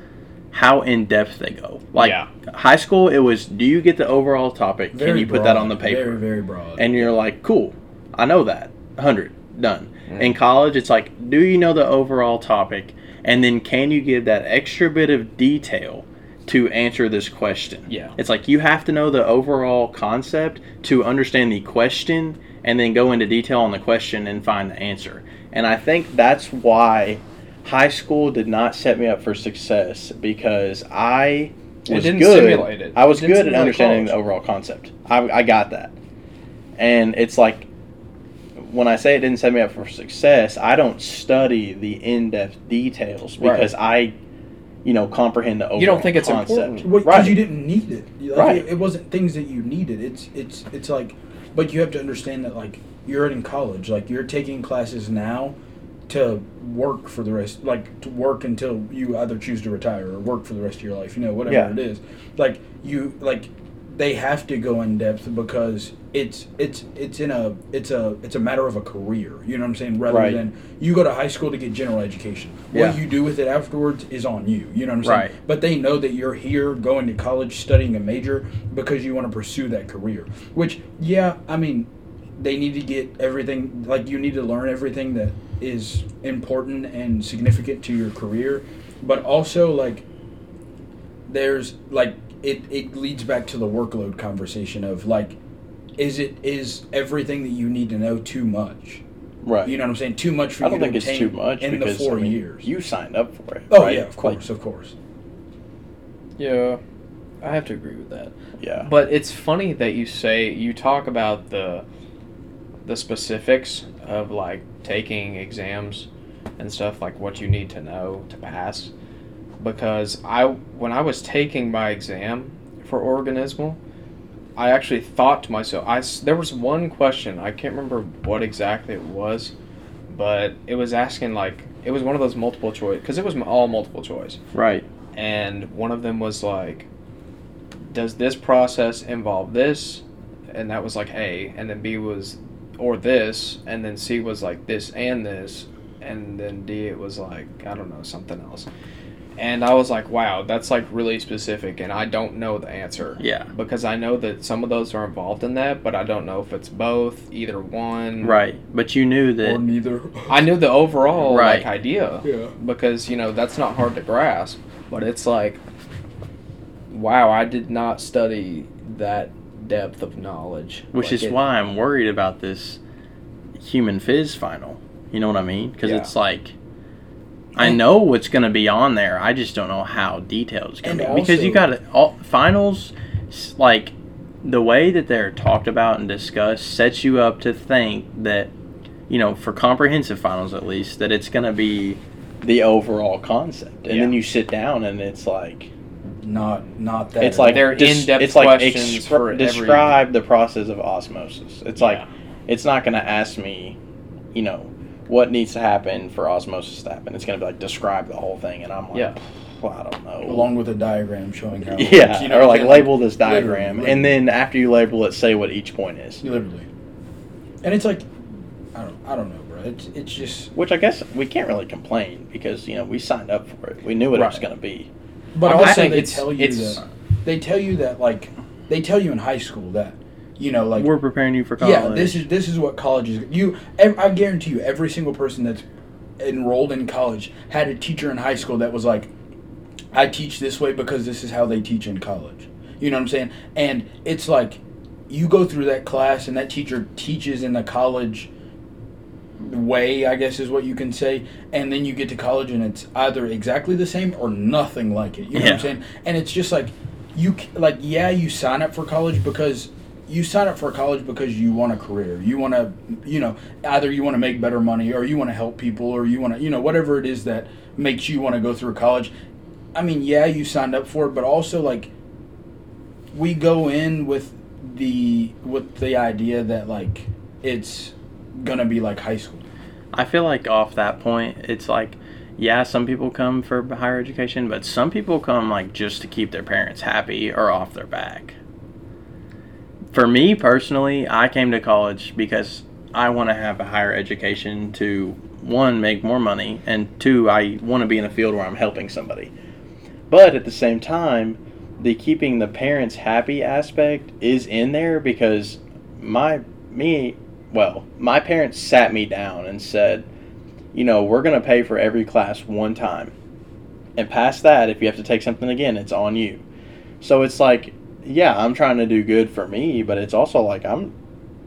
Speaker 1: how in depth they go. Like
Speaker 4: Yeah.
Speaker 1: high school, it was do you get the overall topic? Can you put that on the paper?
Speaker 3: Very, very broad.
Speaker 1: and you're like, cool, I know that. 100, done.
Speaker 4: Mm.
Speaker 1: In college, it's like, do you know the overall topic? And then can you give that extra bit of detail to answer this question?
Speaker 4: Yeah.
Speaker 1: It's like you have to know the overall concept to understand the question and then go into detail on the question and find the answer. And I think that's why high school did not set me up for success because I
Speaker 2: It
Speaker 1: was
Speaker 2: didn't
Speaker 1: good. I was good at understanding the overall concept. I, I got that. And it's like when I say it didn't set me up for success, I don't study the in-depth details
Speaker 2: Right.
Speaker 1: because I, you know, comprehend the overall
Speaker 2: You don't think it's
Speaker 1: concept.
Speaker 2: important.
Speaker 3: Well, 'cause
Speaker 1: right?
Speaker 3: you didn't need it. Like,
Speaker 1: Right.
Speaker 3: It, it wasn't things that you needed. It's it's it's like, but you have to understand that like you're in college. Like you're taking classes now to work for the rest. Like to work until you either choose to retire or work for the rest of your life. You know, whatever
Speaker 1: Yeah.
Speaker 3: it is. Like you like they have to go in depth because it's it's it's in a it's a it's a matter of a career. You know what I'm saying? Rather
Speaker 1: Right.
Speaker 3: than you go to high school to get general education.
Speaker 1: Yeah.
Speaker 3: What you do with it afterwards is on you. You know what I'm saying?
Speaker 1: Right.
Speaker 3: But they know that you're here going to college studying a major because you want to pursue that career. Which, yeah, I mean, they need to get everything, like, you need to learn everything that is important and significant to your career. But also, like, there's, like, it, it leads back to the workload conversation of, like, is it is everything that you need to know too much?
Speaker 1: right.
Speaker 3: You know what I'm saying? Too much for
Speaker 1: I
Speaker 3: you
Speaker 1: don't
Speaker 3: to
Speaker 1: think it's
Speaker 3: obtain
Speaker 1: too much
Speaker 3: in
Speaker 1: because
Speaker 3: the four
Speaker 1: I mean,
Speaker 3: years.
Speaker 1: you signed up for it.
Speaker 3: oh
Speaker 1: right?
Speaker 3: yeah, of
Speaker 1: Like,
Speaker 3: course, of course.
Speaker 2: Yeah, I have to agree with that.
Speaker 1: yeah.
Speaker 2: But it's funny that you say you talk about the the specifics of like taking exams and stuff like what you need to know to pass because I when I was taking my exam for organismal I actually thought to myself I there was one question I can't remember what exactly it was but it was asking like it was one of those multiple choice because it was all multiple choice.
Speaker 1: Right.
Speaker 2: and one of them was like does this process involve this? And that was like a and then b was or this and then c was like this and this and then d it was like i don't know something else and i was like wow that's like really specific and i don't know the answer
Speaker 1: Yeah.
Speaker 2: because i know that some of those are involved in that but i don't know if it's both either one
Speaker 1: Right. But you knew that.
Speaker 3: Or neither.
Speaker 2: i knew the overall
Speaker 1: Right.
Speaker 2: like idea
Speaker 3: Yeah.
Speaker 2: because you know that's not hard to grasp but it's like wow i did not study that depth of knowledge
Speaker 1: Which
Speaker 2: Like
Speaker 1: is
Speaker 2: it-
Speaker 1: why I'm worried about this human phys final. You know what I mean? Because
Speaker 2: Yeah.
Speaker 1: it's like. I know what's going to be on there. I just don't know how detailed it's going to be. Because you got to all finals, like the way that they're talked about and discussed, sets you up to think that, you know, for comprehensive finals at least, that it's going to be the overall concept. And then you sit down and it's like
Speaker 3: Not not that.
Speaker 1: it's like
Speaker 2: They're in-depth
Speaker 1: it's like
Speaker 2: questions
Speaker 1: expr-
Speaker 2: for every-
Speaker 1: describe the process of osmosis. It's like it's not going to ask me, you know, what needs to happen for osmosis to happen. It's going to be like describe the whole thing, and I'm like,
Speaker 2: Yeah.
Speaker 1: well, I don't know.
Speaker 3: along with a diagram showing how. it
Speaker 1: yeah,
Speaker 3: works, you know
Speaker 1: or like
Speaker 3: I'm
Speaker 1: label this diagram,
Speaker 3: literally.
Speaker 1: and then after you label it, say what each point is.
Speaker 3: literally, and it's like, I don't I don't know, bro. It's it's just.
Speaker 1: Which I guess we can't really complain because you know we signed up for it. We knew what it was going to be.
Speaker 3: But
Speaker 2: I'm
Speaker 3: also,
Speaker 2: saying
Speaker 3: they
Speaker 2: it's-
Speaker 3: tell you
Speaker 2: it's-
Speaker 3: that they tell you that like they tell you in high school that you know like
Speaker 1: We're preparing you for college.
Speaker 3: yeah this is this is what college is. You I guarantee you every single person that's enrolled in college had a teacher in high school that was like, I teach this way because this is how they teach in college. You know what I'm saying? And it's like you go through that class and that teacher teaches in the college way, I guess is what you can say, and then you get to college and it's either exactly the same or nothing like it. You know what I'm saying? And it's just like you like yeah, you sign up for college because you sign up for college because you want a career. You want to, you know, either you want to make better money or you want to help people or you want to, you know, whatever it is that makes you want to go through college. I mean, yeah, you signed up for it, but also like we go in with the with the idea that like it's gonna be like high school.
Speaker 1: I feel like off that point, it's like, yeah, some people come for higher education, but some people come like just to keep their parents happy or off their back. For me personally, I came to college because I want to have a higher education to one make more money and two I want to be in a field where I'm helping somebody. But at the same time, the keeping the parents happy aspect is in there because my me well, my parents sat me down and said, you know, we're going to pay for every class one time. And past that, if you have to take something again, it's on you. So it's like, yeah, I'm trying to do good for me, but it's also like I'm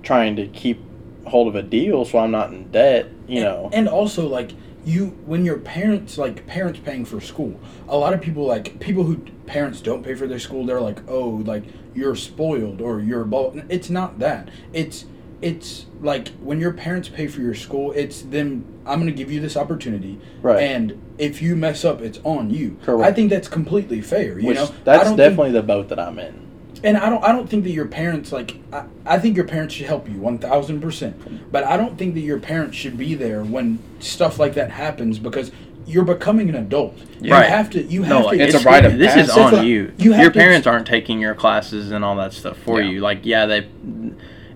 Speaker 1: trying to keep hold of a deal so I'm not in debt, you
Speaker 3: and,
Speaker 1: know.
Speaker 3: And also like you when your parents like parents paying for school a lot of people like people who parents don't pay for their school they're like oh like you're spoiled or you're ball it's not that it's it's like when your parents pay for your school, it's them. I'm going to give you this opportunity,
Speaker 1: Right.
Speaker 3: And if you mess up, it's on you.
Speaker 1: Correct.
Speaker 3: I think that's completely fair. You
Speaker 1: Which
Speaker 3: know,
Speaker 1: that's definitely the boat that I'm in.
Speaker 3: And I don't. I don't think that your parents like. I, I think your parents should help you one thousand percent. But I don't think that your parents should be there when stuff like that happens because you're becoming an adult. You
Speaker 1: Right.
Speaker 3: have to. You have
Speaker 1: No,
Speaker 3: to.
Speaker 1: like,
Speaker 2: It's a
Speaker 1: it's
Speaker 2: rite of
Speaker 1: This is on you.
Speaker 3: You have
Speaker 1: Your
Speaker 3: to-
Speaker 1: parents aren't taking your classes and all that stuff for
Speaker 2: Yeah.
Speaker 1: you. Like, yeah, they,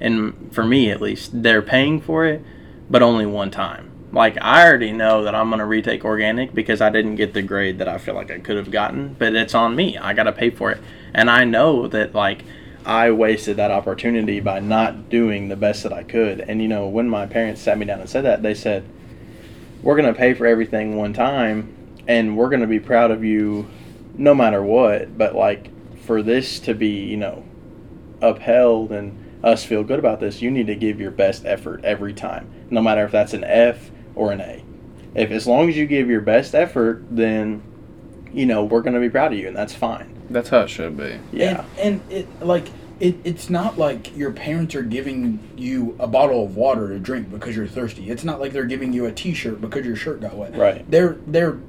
Speaker 1: and for me at least, they're paying for it, but only one time. Like, I already know that I'm gonna retake organic because I didn't get the grade that I feel like I could have gotten, but it's on me. I gotta pay for it, and I know that like. I wasted that opportunity by not doing the best that I could. And you know, when my parents sat me down and said that, they said, "We're going to pay for everything one time and we're going to be proud of you no matter what, but like for this to be, you know, upheld and us feel good about this, you need to give your best effort every time, no matter if that's an F or an A. If as long as you give your best effort, then you know, we're going to be proud of you and that's fine.
Speaker 2: That's how it should be.
Speaker 1: Yeah.
Speaker 3: And, and it like it, it's not like your parents are giving you a bottle of water to drink because you're thirsty. It's not like they're giving you a T-shirt because your shirt got wet.
Speaker 1: Right.
Speaker 3: They're they're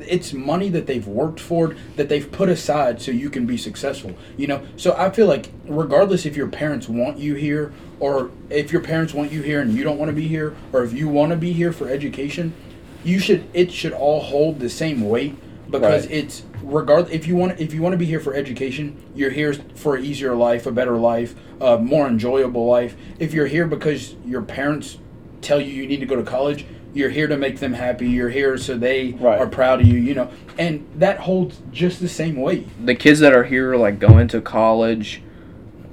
Speaker 3: it's money that they've worked for that they've put aside so you can be successful. You know. So I feel like regardless if your parents want you here or if your parents want you here and you don't want to be here or if you want to be here for education, you should it should all hold the same weight because
Speaker 1: Right.
Speaker 3: it's regard if you want if you want to be here for education you're here for an easier life a better life a more enjoyable life if you're here because your parents tell you you need to go to college you're here to make them happy you're here so they
Speaker 1: Right.
Speaker 3: are proud of you you know and that holds just the same weight
Speaker 2: The kids that are here, like going to college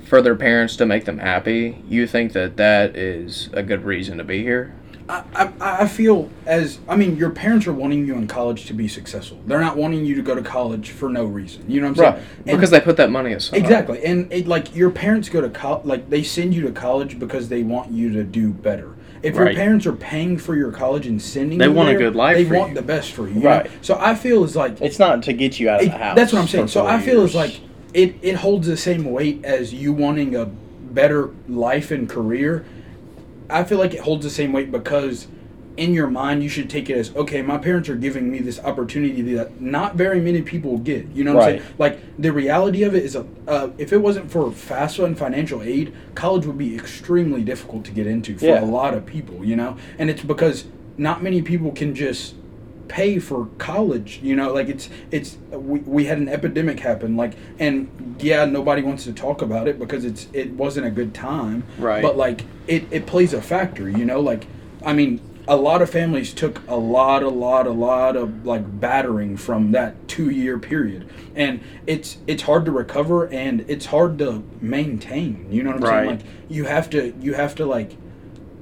Speaker 2: for their parents to make them happy, you think that that is a good reason to be here?
Speaker 3: I, I, I feel as I mean your parents are wanting you in college to be successful they're not wanting you to go to college for no reason you know what I'm saying And-
Speaker 2: Because they put that money aside.
Speaker 3: Exactly, and it, like your parents go to college, like they send you to college because they want you to do better. If your parents are paying for your college and sending
Speaker 1: They
Speaker 3: you
Speaker 1: want a good life
Speaker 3: They
Speaker 1: for
Speaker 3: want
Speaker 1: you.
Speaker 3: the best for you. you know?
Speaker 1: Right.
Speaker 3: So I feel is like
Speaker 1: It's not to get you out of
Speaker 3: it-
Speaker 1: the house.
Speaker 3: that's what I'm saying. So I feel
Speaker 1: years.
Speaker 3: is like it it holds the same weight as you wanting a better life and career. I feel like it holds the same weight because in your mind you should take it as okay my parents are giving me this opportunity that not very many people get. You know what i'm saying? Like the reality of it is a, uh, if it wasn't for FAFSA and financial aid college would be extremely difficult to get into for
Speaker 1: Yeah.
Speaker 3: a lot of people you know? And it's because not many people can just pay for college you know like it's it's we, we had an epidemic happen like and yeah nobody wants to talk about it because it's it wasn't a good time.
Speaker 1: Right.
Speaker 3: but like it, it plays a factor you know like i mean a lot of families took a lot a lot a lot of like battering from that two year period. And it's it's hard to recover and it's hard to maintain you know what i'm saying? Like you have to you have to like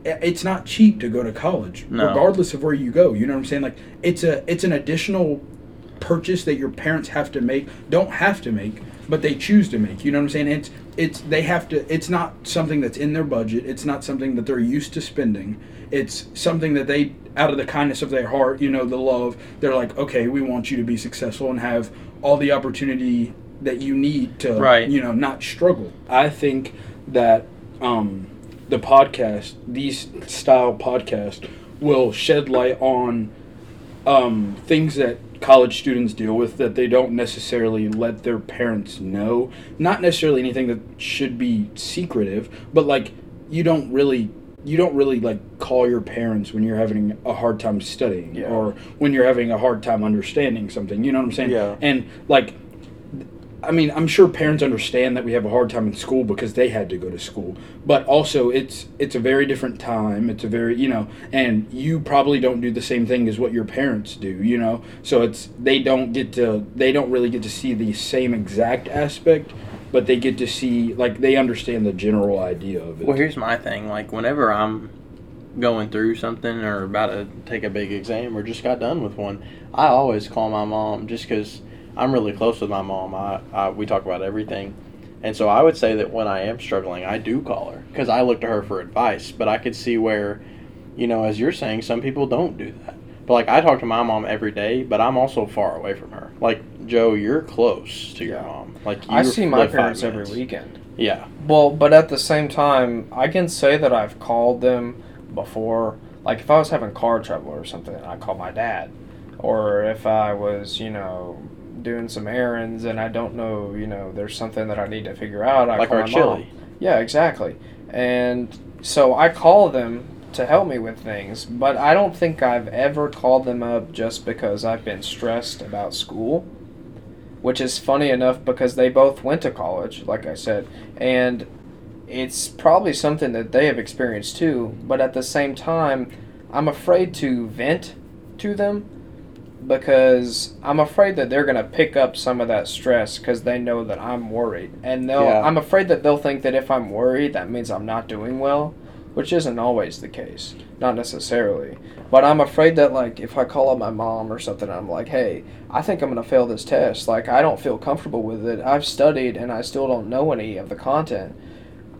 Speaker 3: it's not cheap to go to college
Speaker 1: No.
Speaker 3: regardless of where you go you know what i'm saying like it's a it's an additional purchase that your parents have to make don't have to make but they choose to make you know what i'm saying it's it's they have to it's not something that's in their budget it's not something that they're used to spending it's something that they out of the kindness of their heart you know the love they're like okay we want you to be successful and have all the opportunity that you need to
Speaker 1: Right.
Speaker 3: you know not struggle i think that um the podcast these style podcast will shed light on um, things that college students deal with that they don't necessarily let their parents know. Not necessarily anything that should be secretive, but like you don't really you don't really like call your parents when you're having a hard time studying
Speaker 2: Yeah.
Speaker 3: or when you're having a hard time understanding something. You know what I'm saying?
Speaker 1: Yeah.
Speaker 3: And like, I mean, I'm sure parents understand that we have a hard time in school because they had to go to school. But also, it's it's a very different time. It's a very you know, and you probably don't do the same thing as what your parents do. You know, so it's they don't get to they don't really get to see the same exact aspect, but they get to see like they understand the general idea of it.
Speaker 1: Well, here's my thing. Like, whenever I'm going through something or about to take a big exam or just got done with one, I always call my mom just because I'm really close with my mom. I, I we talk about everything, and so I would say that when I am struggling, I do call her because I look to her for advice. But I could see where, you know, as you're saying, some people don't do that. But like I talk to my mom every day, but I'm also far away from her. Like Joe, you're close to your mom. Like
Speaker 2: I see my parents every weekend.
Speaker 1: Yeah,
Speaker 2: Well, but at the same time, I can say that I've called them before. Like if I was having car trouble or something, I call my dad. Or if I was, you know, doing some errands and I don't know, you know, there's something that I need to figure out, I
Speaker 1: like
Speaker 2: call
Speaker 1: our
Speaker 2: my
Speaker 1: chili.
Speaker 2: mom. Yeah, exactly. And so I call them to help me with things, but I don't think I've ever called them up just because I've been stressed about school. Which is funny enough because they both went to college, like I said, and it's probably something that they have experienced too, but at the same time, I'm afraid to vent to them because I'm afraid that they're going to pick up some of that stress because they know that I'm worried. And they'll
Speaker 1: Yeah.
Speaker 2: I'm afraid that they'll think that if I'm worried, that means I'm not doing well, which isn't always the case. Not necessarily. But I'm afraid that like if I call up my mom or something I'm like, "Hey, I think I'm going to fail this test. Like I don't feel comfortable with it. I've studied and I still don't know any of the content."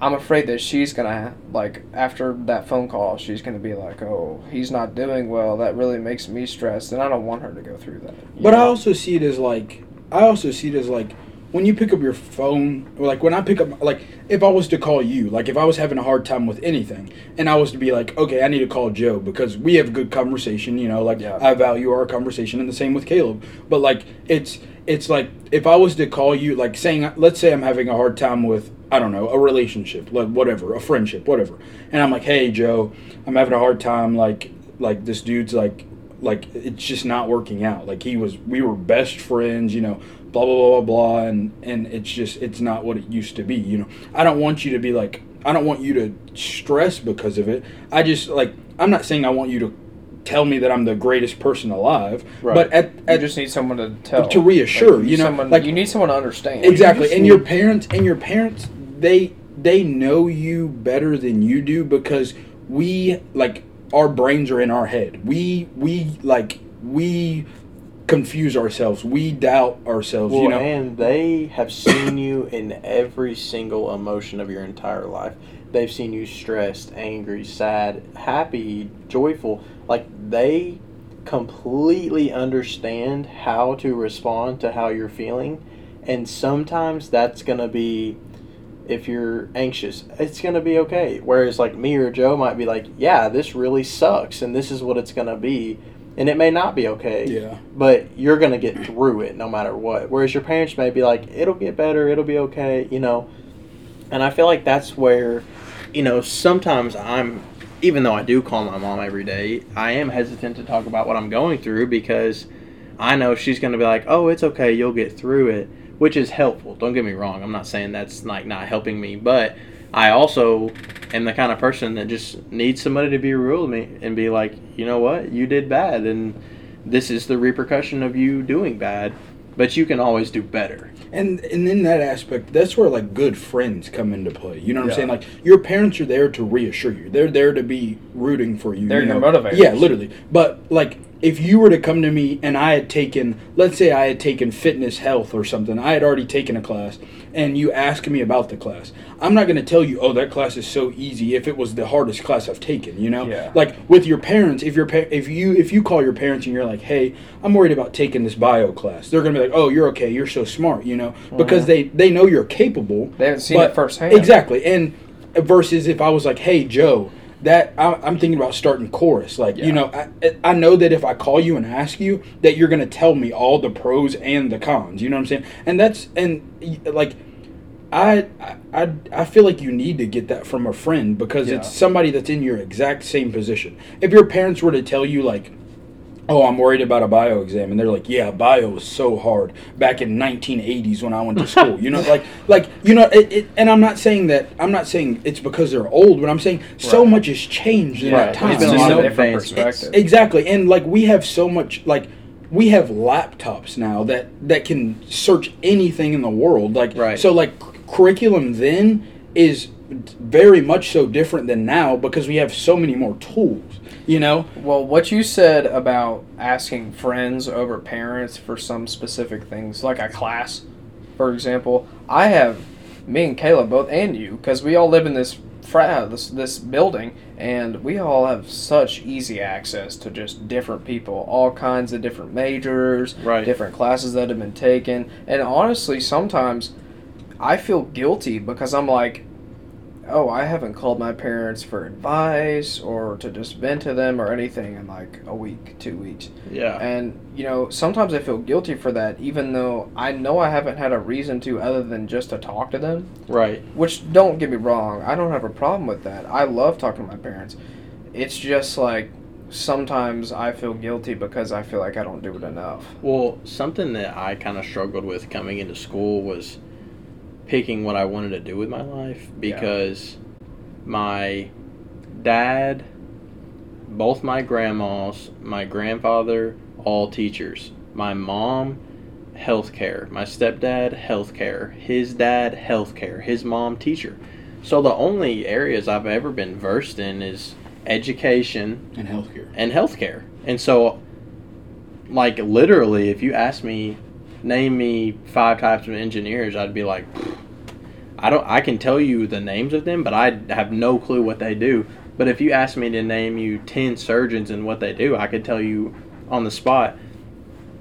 Speaker 2: I'm afraid that she's gonna like after that phone call, she's gonna be like, "Oh, he's not doing well. That really makes me stressed, and I don't want her to go through that."
Speaker 3: But I also see it as like I also see it as like when you pick up your phone or like when I pick up like if I was to call you, like if I was having a hard time with anything and I was to be like, okay, I need to call Joe because we have good conversation, you know, like
Speaker 2: Yeah.
Speaker 3: I value our conversation and the same with Caleb. But like it's it's like if I was to call you like saying let's say I'm having a hard time with I don't know, a relationship, like whatever, a friendship, whatever. And I'm like, "Hey, Joe, I'm having a hard time like like this dude's like like it's just not working out. Like he was, we were best friends, you know, blah blah blah blah blah, and and it's just it's not what it used to be. You know, I don't want you to be like, I don't want you to stress because of it. I just like, I'm not saying I want you to tell me that I'm the greatest person alive,
Speaker 1: Right.
Speaker 3: but at,
Speaker 2: you just need someone to tell
Speaker 3: to reassure,
Speaker 2: Like,
Speaker 3: you know,
Speaker 2: someone,
Speaker 3: like-
Speaker 2: you need someone to understand.
Speaker 3: exactly,
Speaker 1: just
Speaker 3: and
Speaker 1: need-
Speaker 3: your parents and your parents they they know you better than you do because we like our brains are in our head. We we like we confuse ourselves. We doubt ourselves.
Speaker 1: Well,
Speaker 3: you know,
Speaker 1: and they have seen you in every single emotion of your entire life. They've seen you stressed, angry, sad, happy, joyful. Like they completely understand how to respond to how you're feeling. And sometimes that's going to be if you're anxious, it's going to be okay. Whereas like me or Joe might be like, "Yeah, this really sucks and this is what it's going to be." And it may not be okay
Speaker 3: yeah.
Speaker 1: but you're gonna get through it no matter what. Whereas your parents may be like, it'll get better, it'll be okay, you know. And I feel like that's where, you know, sometimes I'm, even though I do call my mom every day, I am hesitant to talk about what I'm going through because I know she's gonna be like, oh, it's okay, you'll get through it, which is helpful. Don't get me wrong. I'm not saying that's like not helping me, but I also am the kind of person that just needs somebody to be real with me and be like, you know what, you did bad, and this is the repercussion of you doing bad, but you can always do better.
Speaker 3: And and in that aspect, that's where like good friends come into play. You know what
Speaker 1: Yeah.
Speaker 3: I'm saying? Like your parents are there to reassure you. They're there to be rooting for you.
Speaker 2: They're
Speaker 3: you
Speaker 2: your
Speaker 3: know?
Speaker 2: motivators.
Speaker 3: Yeah, literally. But like if you were to come to me and I had taken, let's say I had taken fitness health or something, I had already taken a class, and you ask me about the class, I'm not going to tell you, oh, that class is so easy if it was the hardest class I've taken. You know,
Speaker 2: Yeah.
Speaker 3: like with your parents, if your pa- if you if you call your parents and you're like, hey, I'm worried about taking this bio class, they're going to be like, oh, you're okay, you're so smart, you know, because they they know you're capable.
Speaker 2: They haven't seen
Speaker 3: but-
Speaker 2: it firsthand.
Speaker 3: Exactly, and versus if I was like, hey, Joe. That I, I'm thinking about starting chorus, like
Speaker 2: Yeah.
Speaker 3: you know, I, I know that if I call you and ask you, that you're gonna tell me all the pros and the cons. You know what I'm saying? And that's and like, I, I I feel like you need to get that from a friend because
Speaker 2: Yeah.
Speaker 3: it's somebody that's in your exact same position. If your parents were to tell you like, "Oh, I'm worried about a bio exam," and they're like, "Yeah, bio was so hard back in 1980s when I went to school," you know, like like you know, it, it, and I'm not saying that I'm not saying it's because they're old, but I'm saying so
Speaker 2: Right.
Speaker 3: much has changed in
Speaker 2: Right.
Speaker 3: that time.
Speaker 2: It's
Speaker 1: been a lot
Speaker 3: know?
Speaker 1: of
Speaker 2: different
Speaker 1: advancement.
Speaker 2: perspective.
Speaker 3: Exactly, and like we have so much like we have laptops now that that can search anything in the world. Like
Speaker 1: Right.
Speaker 3: so, like c- curriculum then is very much so different than now because we have so many more tools. You know,
Speaker 2: Well, what you said about asking friends over parents for some specific things, like a class, for example, I have me and Caleb both, and you, because we all live in this frat, uh, this this building, and we all have such easy access to just different people, all kinds of different majors,
Speaker 1: Right.
Speaker 2: different classes that have been taken, and honestly, sometimes I feel guilty because I'm like, oh, I haven't called my parents for advice or to just vent to them or anything in like a week, two weeks.
Speaker 1: Yeah.
Speaker 2: And, you know, sometimes I feel guilty for that, even though I know I haven't had a reason to other than just to talk to them.
Speaker 1: Right.
Speaker 2: Which, don't get me wrong, I don't have a problem with that. I love talking to my parents. It's just like sometimes I feel guilty because I feel like I don't do it enough.
Speaker 1: Well, something that I kind of struggled with coming into school was picking what I wanted to do with my life because my dad, both my grandmas, my grandfather, all teachers. My mom, healthcare. My stepdad, healthcare. His dad, healthcare. His mom, teacher. So the only areas I've ever been versed in is education
Speaker 3: and healthcare.
Speaker 1: and healthcare. And so, like literally, if you ask me, name me five types of engineers, I'd be like, I don't. I can tell you the names of them, but I have no clue what they do. But if you ask me to name you ten surgeons and what they do, I could tell you on the spot.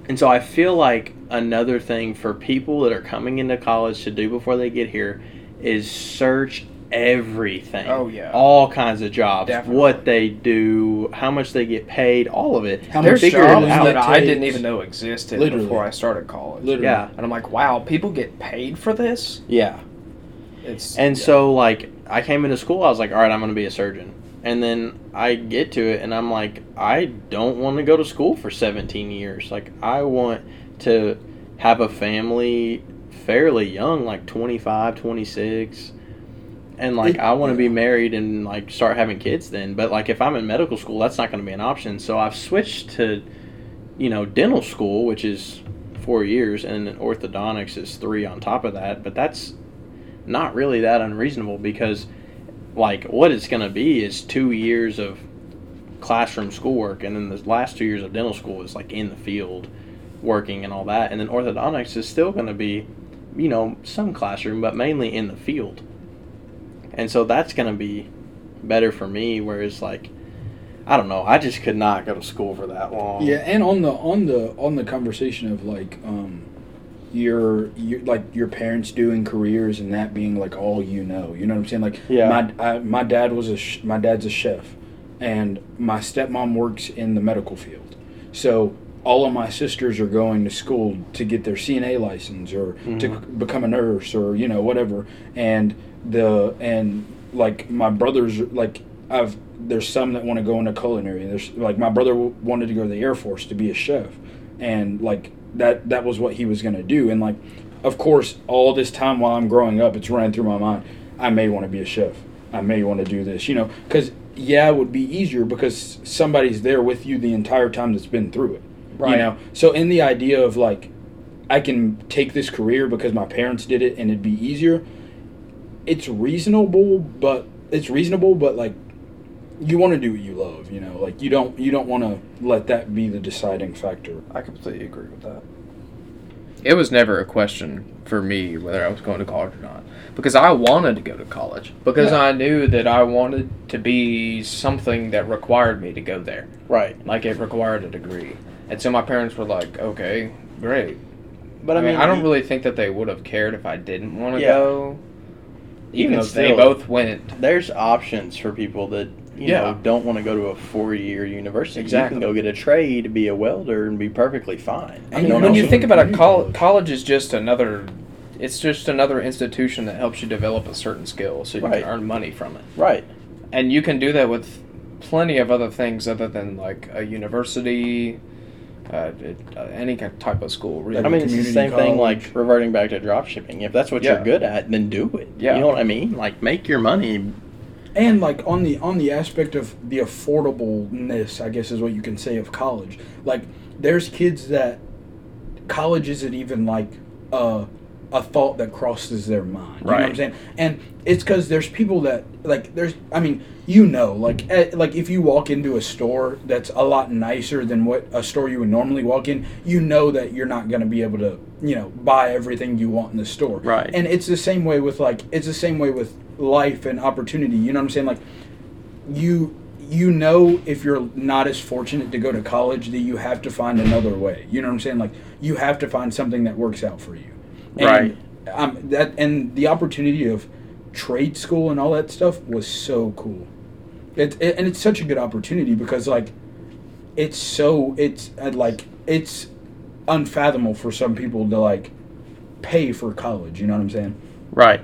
Speaker 1: And so I feel like another thing for people that are coming into college to do before they get here is search everything.
Speaker 2: Oh, yeah.
Speaker 1: All kinds of jobs.
Speaker 2: Definitely.
Speaker 1: What they do, how much they get paid, all of it.
Speaker 3: How
Speaker 2: There's
Speaker 3: much
Speaker 2: jobs
Speaker 1: out.
Speaker 2: that I didn't even know existed
Speaker 3: Literally.
Speaker 2: before I started college.
Speaker 3: Literally.
Speaker 1: Yeah.
Speaker 2: And I'm like, wow, people get paid for this?
Speaker 1: Yeah.
Speaker 2: It's
Speaker 1: And
Speaker 2: yeah.
Speaker 1: so like I came into school, I was like, all right, I'm gonna be a surgeon. And then I get to it and I'm like, I don't want to go to school for 17 years. Like I want to have a family fairly young, like 25, 26. And like
Speaker 3: It-
Speaker 1: I want to be married and like start having kids then. But like if I'm in medical school, that's not going to be an option. So I've switched to you know, dental school, which is 4 years and then orthodontics is 3 on top of that, but that's not really that unreasonable because like what it's going to be is two years of classroom schoolwork and then the last two years of dental school is like in the field working and all that and then orthodontics is still going to be you know some classroom but mainly in the field and so that's going to be better for me whereas like i don't know i just could not go to school for that long
Speaker 3: Yeah, and on the on the on the conversation of like um your your like your parents doing careers and that being like all you know. You know what I'm saying? Like
Speaker 1: Yeah.
Speaker 3: my I, my dad was a sh- my dad's a chef and my stepmom works in the medical field. So all of my sisters are going to school to get their CNA license or to
Speaker 1: Mhm.
Speaker 3: c- become a nurse or you know whatever and the and like my brothers like I've there's some that want to go into culinary. There's like my brother wanted to go to the air force to be a chef. And like that that was what he was to do. And like of course all this time while I'm growing up it's running through my mind I may want to be a chef. I may want to do this you know? Cuz yeah it would be easier because somebody's there with you the entire time that's been through it you
Speaker 2: Right.
Speaker 3: know? So in the idea of like I can take this career because my parents did it and it'd be easier. It's reasonable, but it's reasonable, but like you want to do what you love, you know. Like you don't you don't want to let that be the deciding factor.
Speaker 2: I completely agree with that.
Speaker 4: It was never a question for me whether I was going to college or not because I wanted to go to college because
Speaker 3: Yeah.
Speaker 4: I knew that I wanted to be something that required me to go there.
Speaker 1: right
Speaker 4: Like it required a degree. And so my parents were like, "Okay, great."
Speaker 1: but
Speaker 4: I mean, I don't
Speaker 1: you-
Speaker 4: really think that they would have cared if I didn't want to
Speaker 1: Yeah.
Speaker 4: go. Even
Speaker 1: Even
Speaker 4: though they both went.
Speaker 1: there's options for people that you
Speaker 4: Yeah.
Speaker 1: know don't want to go to a four-year university.
Speaker 4: Exactly.
Speaker 1: You can go get a trade, be a welder, and be perfectly fine.
Speaker 2: I mean, when
Speaker 3: know.
Speaker 2: you think about it, col- college is just another it's just another institution that helps you develop a certain skill so you
Speaker 1: Right.
Speaker 2: can earn money from it.
Speaker 1: Right.
Speaker 2: And you can do that with plenty of other things other than like a university, uh, uh, any kind type of school. Really.
Speaker 1: I mean, it's the
Speaker 3: community
Speaker 1: same thing like reverting back to drop shipping. If that's what
Speaker 2: Yeah.
Speaker 1: you're good at, then do it.
Speaker 2: Yeah.
Speaker 1: You know what I mean? Like make your money.
Speaker 3: and like on the on the aspect of the affordableness i guess is what you can say of college like there's kids that college isn't even like a, a thought that crosses their mind. You know what i'm saying? And it's because there's people that like there's i mean you know like eh, like if you walk into a store that's a lot nicer than what a store you would normally walk in you know that you're not going to be able to you know buy everything you want in the store.
Speaker 1: Right.
Speaker 3: and it's the same way with like it's the same way with life and opportunity. You know what i'm saying? Like you you know if you're not as fortunate to go to college that you have to find another way. You know what i'm saying? Like you have to find something that works out for you and
Speaker 1: Right.
Speaker 3: um, that and the opportunity of trade school and all that stuff was so cool it, it and it's such a good opportunity because like it's so it's uh, like it's unfathomable for some people to like pay for college you know what i'm saying
Speaker 1: Right.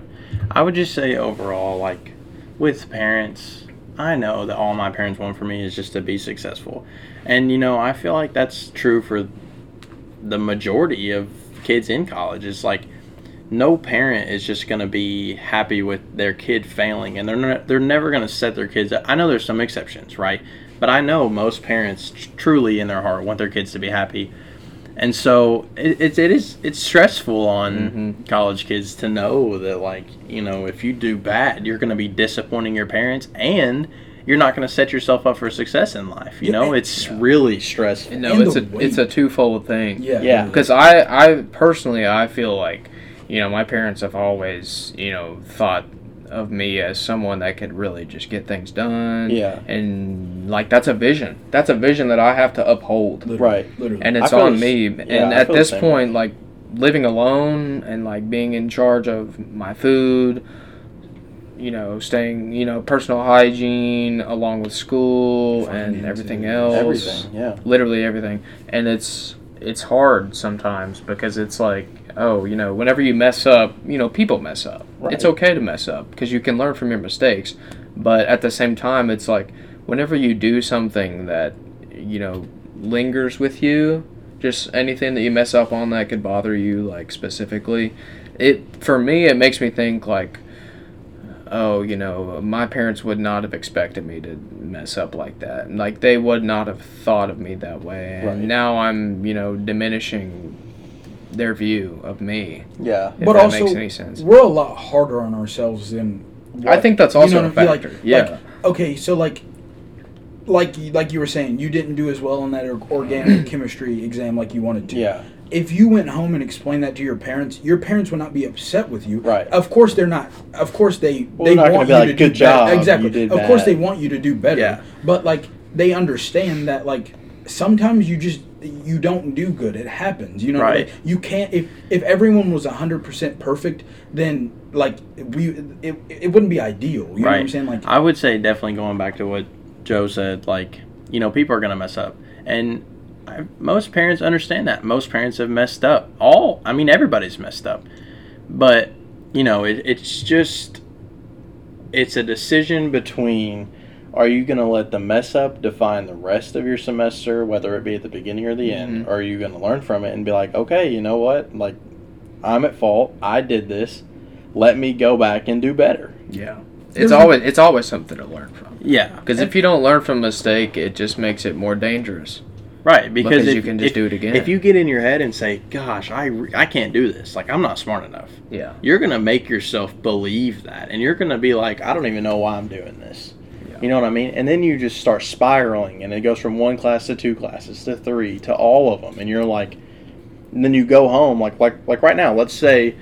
Speaker 1: I would just say overall, like with parents, I know that all my parents want for me is just to be successful. And, you know, I feel like that's true for the majority of kids in college. It's like no parent is just going to be happy with their kid failing and they're not, they're never going to set their kids up. I know there's some exceptions, right? But I know most parents truly in their heart want their kids to be happy. And so it, it, it is it's stressful on
Speaker 2: Mhm.
Speaker 1: college kids to know that like you know if you do bad you're going to be disappointing your parents and you're not going to set yourself up for success in life. You
Speaker 3: Yeah,
Speaker 1: know
Speaker 3: and-
Speaker 1: it's really stressful.
Speaker 2: no,
Speaker 3: And
Speaker 2: it's
Speaker 3: the
Speaker 2: a it's a twofold thing.
Speaker 3: yeah
Speaker 1: Yeah.
Speaker 2: Because I, I personally, I feel like, you know, my parents have always, you know, thought of me as someone that could really just get things done.
Speaker 1: Yeah.
Speaker 2: And like that's a vision. That's a vision that I have to uphold.
Speaker 3: literally,
Speaker 1: Right.
Speaker 3: literally
Speaker 2: And it's on me.
Speaker 1: yeah,
Speaker 2: and
Speaker 1: I
Speaker 2: at this point,
Speaker 1: way.
Speaker 2: like living alone and like being in charge of my food, you know, staying, you know, personal hygiene along with school and everything else.
Speaker 1: Everything, yeah.
Speaker 2: literally everything. And it's it's hard sometimes because it's like oh you know whenever you mess up you know people mess up.
Speaker 1: Right.
Speaker 2: it's okay to mess up because you can learn from your mistakes. But at the same time it's like whenever you do something that you know lingers with you just anything that you mess up on that could bother you like specifically it for me it makes me think like oh, you know, my parents would not have expected me to mess up like that. Like they would not have thought of me that way. And
Speaker 1: Right.
Speaker 2: now I'm, you know, diminishing their view of me.
Speaker 1: Yeah.
Speaker 2: If
Speaker 3: but
Speaker 2: that
Speaker 3: also
Speaker 2: makes any sense.
Speaker 3: we're a lot harder on ourselves than
Speaker 2: I think that's
Speaker 3: you
Speaker 2: also
Speaker 3: know
Speaker 2: a
Speaker 3: what I mean? Like-
Speaker 2: factor. yeah.
Speaker 3: like, okay so like like like you were saying you didn't do as well on that organic chemistry exam like you wanted to
Speaker 1: Yeah.
Speaker 3: If you went home and explained that to your parents your parents would not be upset with you
Speaker 1: Right.
Speaker 3: of course they're not of course they
Speaker 1: Well,
Speaker 3: they
Speaker 1: gonna
Speaker 3: want
Speaker 1: be
Speaker 3: you
Speaker 1: like,
Speaker 3: to do
Speaker 1: "Good job,
Speaker 3: better. exactly of course they want you to do better
Speaker 1: Yeah.
Speaker 3: but like they understand that like sometimes you just you don't do good it happens you know
Speaker 1: Right.
Speaker 3: you can't if if everyone was 100% perfect then like we it, it wouldn't be ideal you know what i'm saying like
Speaker 1: I would say definitely going back to what Joe said, like, you know, people are going to mess up. And I, most parents understand that. Most parents have messed up. All, I mean, everybody's messed up. But, you know, it, it's just, it's a decision between are you going to let the mess up define the rest of your semester, whether it be at the beginning or the end,
Speaker 2: Mhm.
Speaker 1: or are you going to learn from it and be like, okay, you know what? Like, I'm at fault. I did this. Let me go back and do better.
Speaker 2: Yeah. It's always it's always something to learn from.
Speaker 1: Yeah.
Speaker 2: Because if you don't learn from a mistake, it just makes it more dangerous.
Speaker 1: Right, because,
Speaker 2: Because
Speaker 1: if,
Speaker 2: you can just
Speaker 1: if-
Speaker 2: do it again.
Speaker 1: If you get in your head and say, "Gosh, I re- I can't do this. Like I'm not smart enough."
Speaker 2: Yeah.
Speaker 1: You're going to make yourself believe that and you're going to be like, "I don't even know why I'm doing this."
Speaker 2: Yeah.
Speaker 1: You know what I mean? And then you just start spiraling and it goes from one class to two classes to three to all of them and you're like and then you go home like like like right now, let's say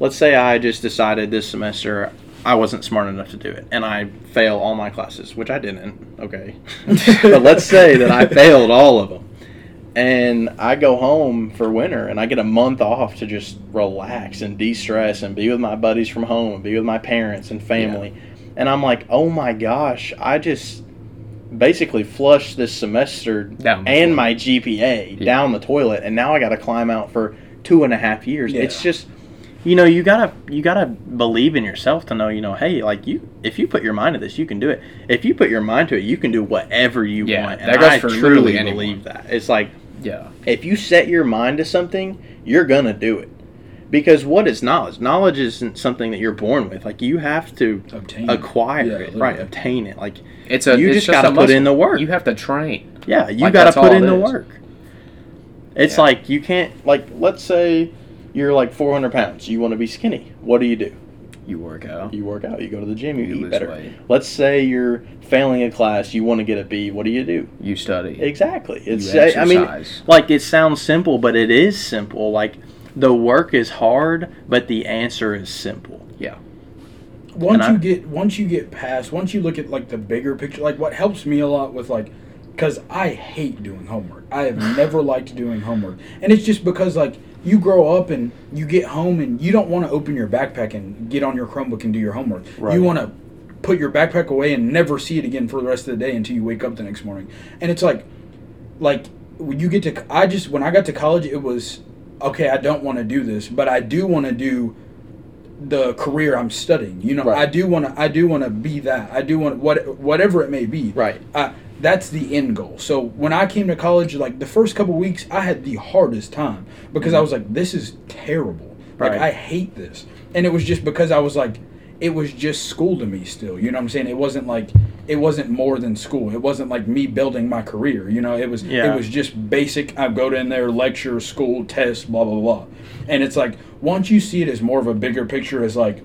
Speaker 1: let's say I just decided this semester I wasn't smart enough to do it and I fail all my classes, which I didn't. Okay. but let's say that I failed all of them. And I go home for winter and I get a month off to just relax and de stress and be with my buddies from home and be with my parents and family. And I'm like, oh my gosh, I just basically flushed this semester
Speaker 2: Down
Speaker 1: and my GPA
Speaker 2: Yeah.
Speaker 1: down the toilet. And now I got to climb out for two and a half years.
Speaker 3: Yeah.
Speaker 1: It's just, you know you gotta you gotta believe in yourself to know you know hey like you if you put your mind to this you can do it if you put your mind to it you can do whatever you
Speaker 4: Yeah,
Speaker 1: want
Speaker 4: that goes
Speaker 1: I
Speaker 4: for
Speaker 1: truly
Speaker 4: anyone.
Speaker 1: believe that it's like
Speaker 4: Yeah.
Speaker 1: if you set your mind to something you're gonna do it because what is knowledge knowledge isn't something that you're born with like you have to
Speaker 3: Obtain.
Speaker 1: acquire
Speaker 3: Yeah,
Speaker 1: it
Speaker 3: literally.
Speaker 1: right obtain it like
Speaker 4: It's a
Speaker 1: You
Speaker 4: it's
Speaker 1: just gotta
Speaker 4: a
Speaker 1: put in the work.
Speaker 4: You have to train.
Speaker 1: Yeah, you
Speaker 4: Like,
Speaker 1: got to put in the work. It's
Speaker 4: Yeah.
Speaker 1: like you can't like let's say you're like 400 pounds. You want to be skinny. What do you do?
Speaker 4: You work out.
Speaker 1: You work out. You go to the gym. You,
Speaker 4: You
Speaker 1: eat
Speaker 4: lose
Speaker 1: better.
Speaker 4: weight.
Speaker 1: Let's say you're failing a class. You want to get a B. What do you do?
Speaker 4: You study.
Speaker 1: Exactly. It's
Speaker 4: you
Speaker 1: I mean like it sounds simple, but it is simple. Like the work is hard, but the answer is simple. Yeah.
Speaker 3: Once
Speaker 1: And
Speaker 3: you
Speaker 1: I-
Speaker 3: get once you get past once you look at like the bigger picture like what helps me a lot with like because i hate doing homework i have never liked doing homework and it's just because like you grow up and you get home and you don't want to open your backpack and get on your chromebook and do your homework
Speaker 1: Right.
Speaker 3: you want to put your backpack away and never see it again for the rest of the day until you wake up the next morning and it's like like when you get to i just when i got to college it was okay i don't want to do this but i do want to do the career I'm studying. You know,
Speaker 1: Right.
Speaker 3: I do want to. I do want to be that. I do want what whatever it may be.
Speaker 1: Right.
Speaker 3: Uh, that's the end goal. So when I came to college, like the first couple weeks, I had the hardest time because I mm-hmm. was like, "This is terrible. Like I hate this." And it was just because I was like, it was just school to me still. You know what I'm saying? It wasn't like it wasn't more than school. It wasn't like me building my career. You know, it was
Speaker 1: Yeah.
Speaker 3: it was just basic. I go in there, lecture, school, test, blah blah blah. And it's like once you see it as more of a bigger picture, as like,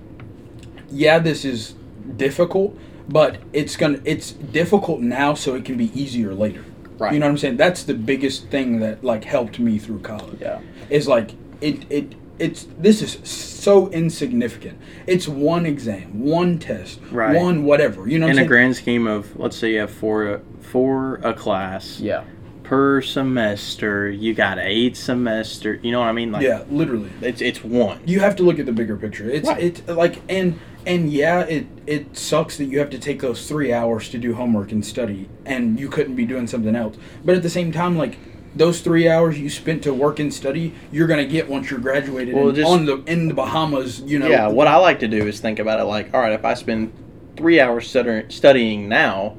Speaker 3: yeah, this is difficult, but it's gonna it's difficult now, so it can be easier later.
Speaker 1: Right.
Speaker 3: You know what I'm saying? That's the biggest thing that like helped me through college.
Speaker 1: Yeah.
Speaker 3: Is like it it it's this is so insignificant. It's one exam, one test,
Speaker 1: Right.
Speaker 3: one whatever. You know what
Speaker 1: In a grand scheme of let's say you have four four a class
Speaker 4: Yeah.
Speaker 1: per semester. You got eight semester. You know what I mean? Like
Speaker 3: yeah, literally.
Speaker 1: it's it's one.
Speaker 3: you have to look at the bigger picture. It's
Speaker 1: Right.
Speaker 3: it's like and and yeah, it it sucks that you have to take those three hours to do homework and study, and you couldn't be doing something else. But at the same time, like those three hours you spent to work and study, you're gonna get once you're graduated
Speaker 1: Well,
Speaker 3: and
Speaker 1: just-
Speaker 3: on the in the Bahamas. You know,
Speaker 1: Yeah, what I like to do is think about it like, all right, if I spend three hours studying now,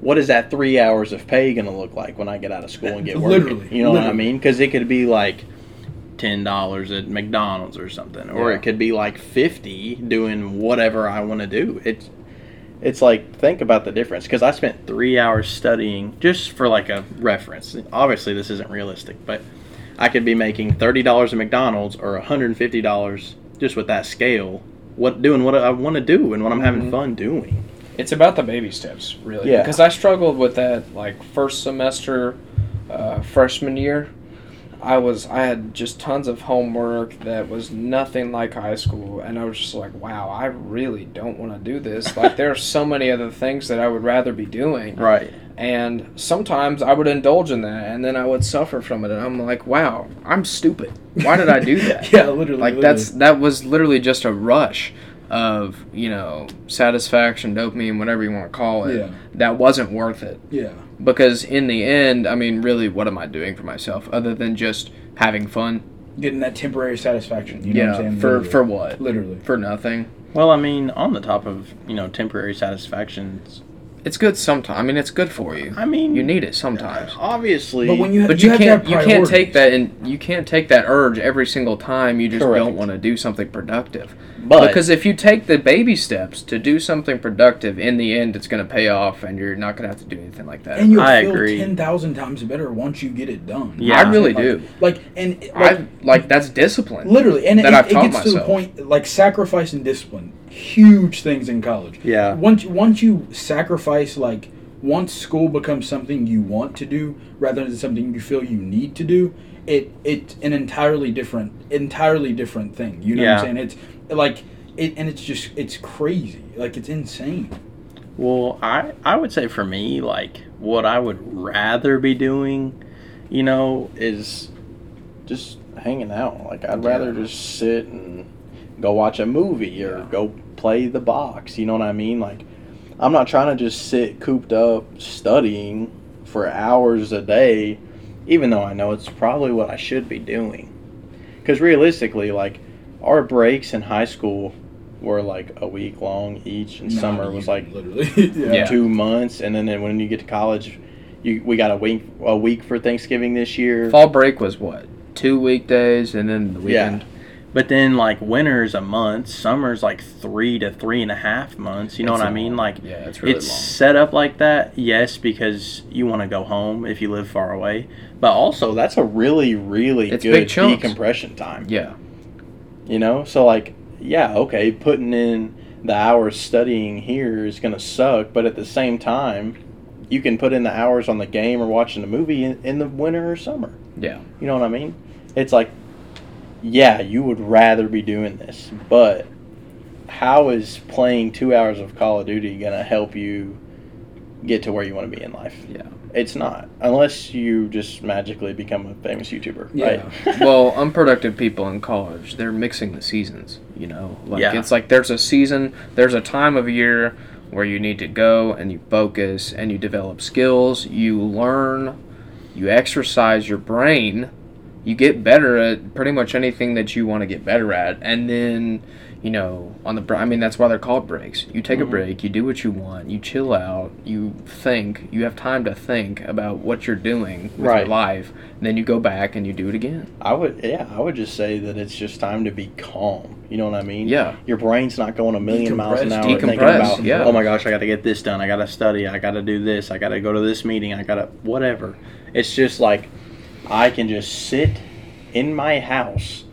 Speaker 1: what is that three hours of pay going to look like when I get out of school and get work?
Speaker 3: Literally,
Speaker 1: You know what I mean? Because it could be like ten dollars at McDonald's or something, or
Speaker 4: Yeah.
Speaker 1: it could be like fifty doing whatever I want to do. It's it's like think about the difference because I spent three hours studying just for like a reference. Obviously, this isn't realistic, but I could be making thirty dollars at McDonald's or one hundred and fifty dollars just with that scale. What doing what I want to do and what I'm having
Speaker 4: Mhm.
Speaker 1: fun doing.
Speaker 2: It's about the baby steps, really.
Speaker 1: Yeah.
Speaker 2: Because I struggled with that, like first semester, uh, freshman year. I was I had just tons of homework that was nothing like high school, and I was just like, wow, I really don't want to do this. Like there are so many other things that I would rather be doing,
Speaker 1: Right.
Speaker 2: and sometimes I would indulge in that, and then I would suffer from it, and I'm like, wow,
Speaker 4: I'm stupid. Why did I do that?
Speaker 3: yeah, literally.
Speaker 4: like
Speaker 3: literally.
Speaker 4: that's that was literally just a rush of you know satisfaction dopamine whatever you want to call it
Speaker 3: Yeah.
Speaker 4: that wasn't worth it
Speaker 3: yeah.
Speaker 4: Because in the end i mean really what am i doing for myself other than just having fun
Speaker 3: Getting that temporary satisfaction. You know
Speaker 4: yeah
Speaker 3: what I'm saying?
Speaker 4: for
Speaker 3: Literally.
Speaker 4: for what
Speaker 3: literally.
Speaker 4: for nothing
Speaker 1: Well, I mean, on the top of you know temporary satisfactions,
Speaker 4: it's good sometimes i mean it's good for you
Speaker 1: I mean,
Speaker 4: you need it sometimes
Speaker 1: obviously.
Speaker 3: But when you
Speaker 4: but
Speaker 3: you,
Speaker 4: you,
Speaker 3: have
Speaker 4: can't you can't take that and you can't take that urge every single time you just
Speaker 1: Correct.
Speaker 4: don't want to do something productive
Speaker 1: but
Speaker 4: because if you take the baby steps to do something productive in the end it's going to pay off and you're not going to have to do anything like that
Speaker 3: and you'll
Speaker 1: I
Speaker 3: feel
Speaker 1: agree.
Speaker 3: ten thousand times better once you get it done.
Speaker 1: Yeah.
Speaker 4: I really
Speaker 3: Like-
Speaker 4: do.
Speaker 3: Like and like,
Speaker 4: I like that's discipline.
Speaker 3: Literally, and
Speaker 4: that
Speaker 3: it,
Speaker 4: I've
Speaker 3: it
Speaker 4: taught
Speaker 3: gets to the point like sacrifice and discipline, huge things in college.
Speaker 1: Yeah.
Speaker 3: Once once you sacrifice, like once school becomes something you want to do rather than something you feel you need to do, it it's an entirely different, entirely different thing. You know what I'm saying? It's like it, and it's just it's crazy. Like it's insane.
Speaker 1: Well, I I would say for me, like what I would rather be doing, you know, is just hanging out. Like I'd rather just sit and go watch a movie or
Speaker 3: Yeah.
Speaker 1: go play the box. You know what I mean? Like I'm not trying to just sit cooped up studying for hours a day, even though I know it's probably what I should be doing. Because realistically, like our breaks in high school were like a week long each, and
Speaker 3: Nah,
Speaker 1: summer
Speaker 3: you-
Speaker 1: was like
Speaker 3: literally. yeah.
Speaker 4: Yeah.
Speaker 1: two months, and then, then when you get to college, you we got a week a week for Thanksgiving this year.
Speaker 4: Fall break was what? Two weekdays and then the
Speaker 1: Yeah. But then like winter's a month, summer's like three to three and a half months. You know
Speaker 4: It's
Speaker 1: what I mean? Like
Speaker 4: Yeah, it's really
Speaker 1: it's set up like that, yes, because you want to go home if you live far away. But also that's a really, really
Speaker 4: It's
Speaker 1: good decompression time.
Speaker 4: Yeah.
Speaker 1: You know? So like, yeah, okay, putting in the hours studying here is gonna suck, but at the same time, you can put in the hours on the game or watching the movie in, in the winter or summer.
Speaker 4: Yeah.
Speaker 1: You know what I mean? It's like, yeah, you would rather be doing this, but how is playing two hours of Call of Duty gonna help you get to where you want to be in life?
Speaker 4: Yeah.
Speaker 1: It's not, unless you just magically become a famous YouTuber,
Speaker 3: Yeah.
Speaker 1: right?
Speaker 4: well, unproductive people in college, they're mixing the seasons, you know? Like
Speaker 1: Yeah.
Speaker 4: it's like there's a season, there's a time of year where you need to go and you focus and you develop skills, you learn, you exercise your brain, you get better at pretty much anything that you want to get better at and then you know, on the I mean that's why they're called breaks. You take a
Speaker 1: Mhm.
Speaker 4: break, you do what you want, you chill out, you think, you have time to think about what you're doing with
Speaker 1: Right.
Speaker 4: your life, and then you go back and you do it again.
Speaker 1: I would, yeah, I would just say that it's just time to be calm. You know what I mean?
Speaker 4: Yeah.
Speaker 1: Your brain's not going a million miles an hour thinking about,
Speaker 4: yeah.
Speaker 1: oh my gosh, I got to get this done. I got to study. I got to do this. I got to go to this meeting. I got to whatever. It's just like I can just sit in my house